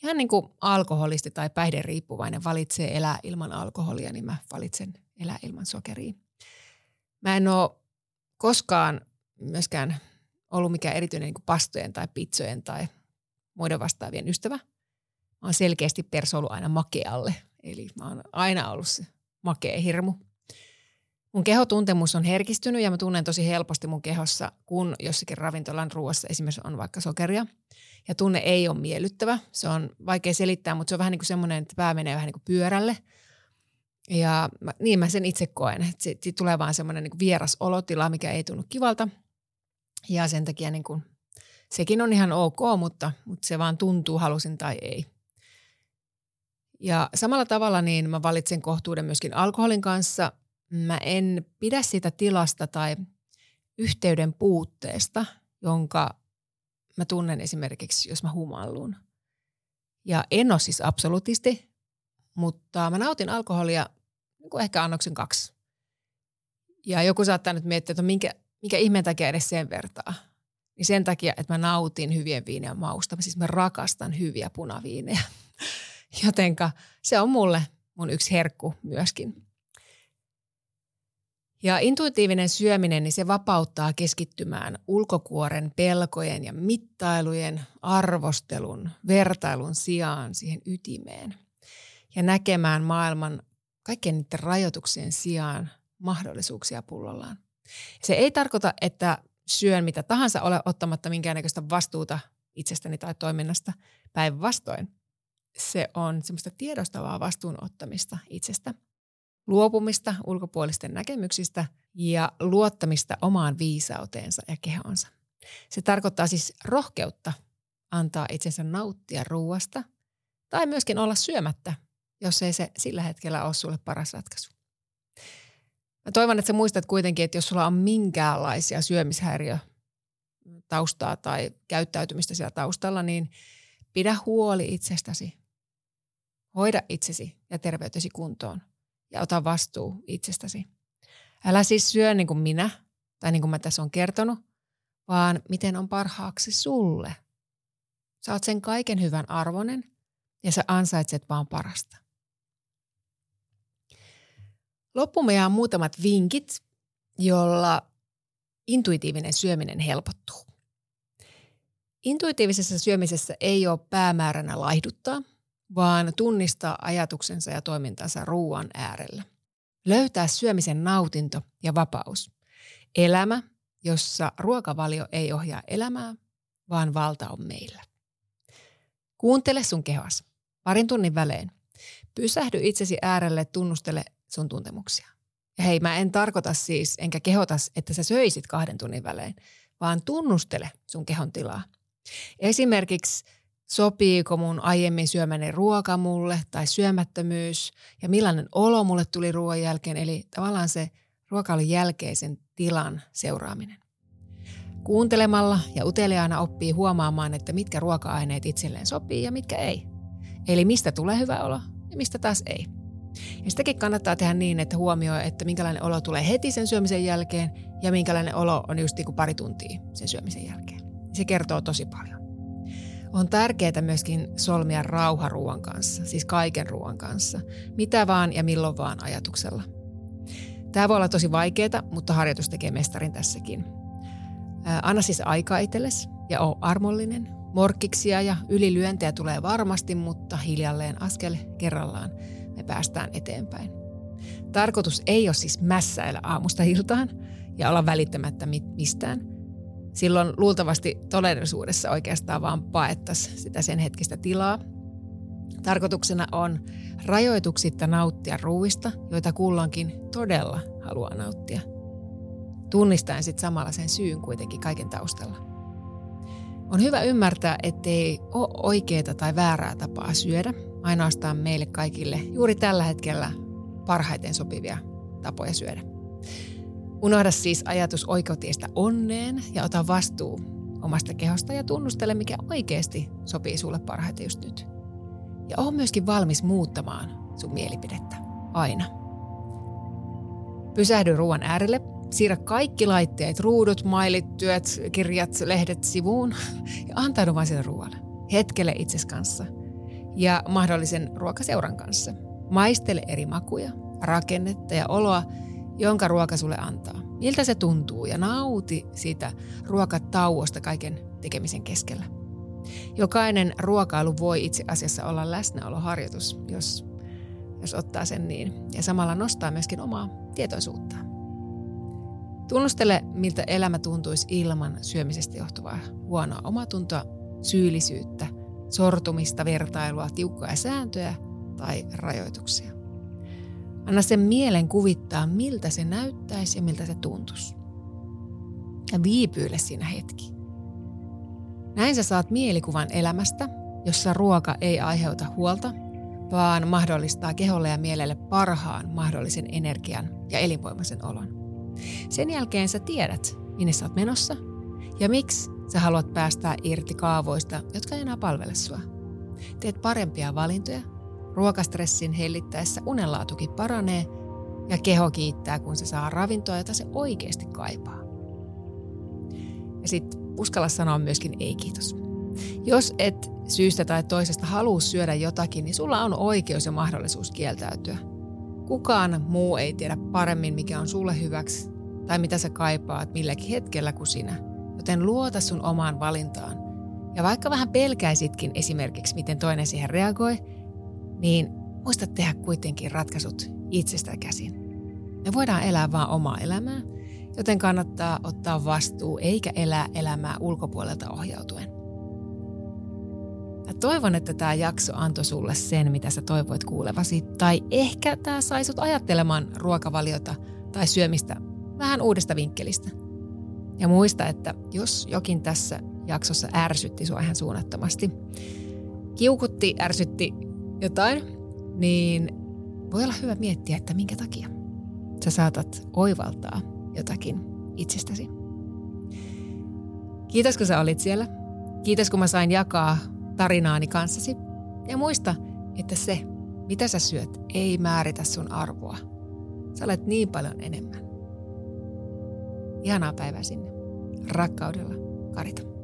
Ihan niin kuin alkoholisti tai päihderiippuvainen valitsee elää ilman alkoholia, niin mä valitsen elää ilman sokeria. Mä en ole koskaan myöskään ollut mikään erityinen niin pastojen tai pizzojen tai muiden vastaavien ystävä. Mä oon selkeästi persoulu aina makealle. Eli mä oon aina ollut se makea hirmu. Mun kehotuntemus on herkistynyt ja mä tunnen tosi helposti mun kehossa, kun jossakin ravintolan ruoassa esimerkiksi on vaikka sokeria. Ja tunne ei ole miellyttävä. Se on vaikea selittää, mutta se on vähän niin kuin semmoinen, että pää menee vähän niin kuin pyörälle. Ja mä, niin mä sen itse koen. Siitä tulee vaan semmoinen niin vieras olotila, mikä ei tunnu kivalta. Ja sen takia niin kuin, sekin on ihan ok, mutta, mutta se vaan tuntuu, halusin tai ei. Ja samalla tavalla niin mä valitsen kohtuuden myöskin alkoholin kanssa. Mä en pidä sitä tilasta tai yhteyden puutteesta, jonka mä tunnen esimerkiksi, jos mä humallun. Ja en ole siis absolutisti, mutta mä nautin alkoholia niin kuin ehkä annoksen kaksi. Ja joku saattaa nyt miettiä, että minkä, mikä ihmeen takia edes sen vertaa. Niin sen takia, että mä nautin hyvien viinien mausta. Siis mä rakastan hyviä punaviinejä. Jotenka se on mulle mun yksi herkku myöskin. Ja intuitiivinen syöminen, niin se vapauttaa keskittymään ulkokuoren pelkojen ja mittailujen, arvostelun, vertailun sijaan siihen ytimeen. Ja näkemään maailman kaikkien niiden rajoituksien sijaan mahdollisuuksia pullollaan. Se ei tarkoita, että syön mitä tahansa, ole ottamatta minkäännäköistä vastuuta itsestäni tai toiminnasta. Päinvastoin se on semmoista tiedostavaa vastuunottamista itsestä, luopumista ulkopuolisten näkemyksistä ja luottamista omaan viisauteensa ja kehonsa. Se tarkoittaa siis rohkeutta antaa itsensä nauttia ruuasta tai myöskin olla syömättä, jos ei se sillä hetkellä ole sulle paras ratkaisu. Mä toivon, että sä muistat kuitenkin, että jos sulla on minkäänlaisia syömishäiriö taustaa tai käyttäytymistä siellä taustalla, niin pidä huoli itsestäsi. Hoida itsesi ja terveytesi kuntoon ja ota vastuu itsestäsi. Älä siis syö niin kuin minä tai niin kuin mä tässä on kertonut, vaan miten on parhaaksi sulle. Oot sen kaiken hyvän arvonen ja sä ansaitset vaan parasta. Loppuun jää muutamat vinkit, jolla intuitiivinen syöminen helpottuu. Intuitiivisessa syömisessä ei ole päämääränä laihduttaa, vaan tunnistaa ajatuksensa ja toimintansa ruoan äärellä. Löytää syömisen nautinto ja vapaus. Elämä, jossa ruokavalio ei ohjaa elämää, vaan valta on meillä. Kuuntele sun kehos. Parin tunnin välein. Pysähdy itsesi äärelle, tunnustele sun tuntemuksia. Ja hei, mä en tarkoita siis, enkä kehotas, että sä söisit kahden tunnin välein, vaan tunnustele sun kehon tilaa. Esimerkiksi sopiiko mun aiemmin syömäni ruoka mulle tai syömättömyys ja millainen olo mulle tuli ruoan jälkeen, eli tavallaan se ruokailun jälkeisen tilan seuraaminen. Kuuntelemalla ja uteliaana oppii huomaamaan, että mitkä ruoka-aineet itselleen sopii ja mitkä ei. Eli mistä tulee hyvä olo ja mistä taas ei. Ja sitäkin kannattaa tehdä niin, että huomioi, että minkälainen olo tulee heti sen syömisen jälkeen ja minkälainen olo on just niin kuin pari tuntia sen syömisen jälkeen. Se kertoo tosi paljon. On tärkeää myöskin solmia rauha ruoan kanssa, siis kaiken ruoan kanssa. Mitä vaan ja milloin vaan ajatuksella. Tämä voi olla tosi vaikeaa, mutta harjoitus tekee mestarin tässäkin. Anna siis aikaa itsellesi ja ole armollinen. Morkkiksia ja ylilyöntejä tulee varmasti, mutta hiljalleen askel kerrallaan me päästään eteenpäin. Tarkoitus ei ole siis mässäillä aamusta iltaan ja olla välittämättä mistään. Silloin luultavasti todellisuudessa oikeastaan vaan paettaisiin sitä sen hetkistä tilaa. Tarkoituksena on rajoituksitta nauttia ruuista, joita kulloinkin todella haluaa nauttia. Tunnistaen sitten samalla sen syyn kuitenkin kaiken taustalla. On hyvä ymmärtää, ettei ole oikeaa tai väärää tapaa syödä, ainoastaan meille kaikille juuri tällä hetkellä parhaiten sopivia tapoja syödä. Unohda siis ajatus oikeutiestä onneen ja ota vastuu omasta kehosta ja tunnustele, mikä oikeasti sopii sulle parhaiten just nyt. Ja on myöskin valmis muuttamaan sun mielipidettä. Aina. Pysähdy ruoan äärelle siirrä kaikki laitteet, ruudut, mailit, työt, kirjat, lehdet sivuun ja antaudu vain sille ruoalle. Hetkele itses kanssa ja mahdollisen ruokaseuran kanssa. Maistele eri makuja, rakennetta ja oloa, jonka ruoka sulle antaa. Miltä se tuntuu ja nauti siitä ruokatauosta kaiken tekemisen keskellä. Jokainen ruokailu voi itse asiassa olla läsnäoloharjoitus, jos, jos ottaa sen niin. Ja samalla nostaa myöskin omaa tietoisuutta. Tunnustele, miltä elämä tuntuisi ilman syömisestä johtuvaa huonoa omatuntoa, syyllisyyttä, sortumista, vertailua, tiukkoja sääntöjä tai rajoituksia. Anna sen mielen kuvittaa, miltä se näyttäisi ja miltä se tuntuisi. Ja viipyile siinä hetki. Näin sä saat mielikuvan elämästä, jossa ruoka ei aiheuta huolta, vaan mahdollistaa keholle ja mielelle parhaan mahdollisen energian ja elinvoimaisen olon. Sen jälkeen sä tiedät, minne sä oot menossa ja miksi sä haluat päästää irti kaavoista, jotka ei enää palvele sua. Teet parempia valintoja, ruokastressin hellittäessä unenlaatukin paranee ja keho kiittää, kun se saa ravintoa, jota se oikeasti kaipaa. Ja sitten uskalla sanoa myöskin ei kiitos. Jos et syystä tai toisesta halua syödä jotakin, niin sulla on oikeus ja mahdollisuus kieltäytyä. Kukaan muu ei tiedä paremmin, mikä on sulle hyväksi tai mitä sä kaipaat milläkin hetkellä kuin sinä. Joten luota sun omaan valintaan. Ja vaikka vähän pelkäisitkin esimerkiksi, miten toinen siihen reagoi, niin muista tehdä kuitenkin ratkaisut itsestä käsin. Me voidaan elää vaan omaa elämää – joten kannattaa ottaa vastuu eikä elää elämää ulkopuolelta ohjautuen. Mä toivon, että tämä jakso antoi sulle sen, mitä sä toivoit kuulevasi, tai ehkä tämä sai sut ajattelemaan ruokavaliota tai syömistä vähän uudesta vinkkelistä. Ja muista, että jos jokin tässä jaksossa ärsytti sua ihan suunnattomasti, kiukutti, ärsytti jotain, niin voi olla hyvä miettiä, että minkä takia sä saatat oivaltaa jotakin itsestäsi. Kiitos kun sä olit siellä. Kiitos kun mä sain jakaa tarinaani kanssasi. Ja muista, että se, mitä sä syöt, ei määritä sun arvoa. Sä olet niin paljon enemmän. Ihanaa päivää sinne. Rakkaudella, Karita.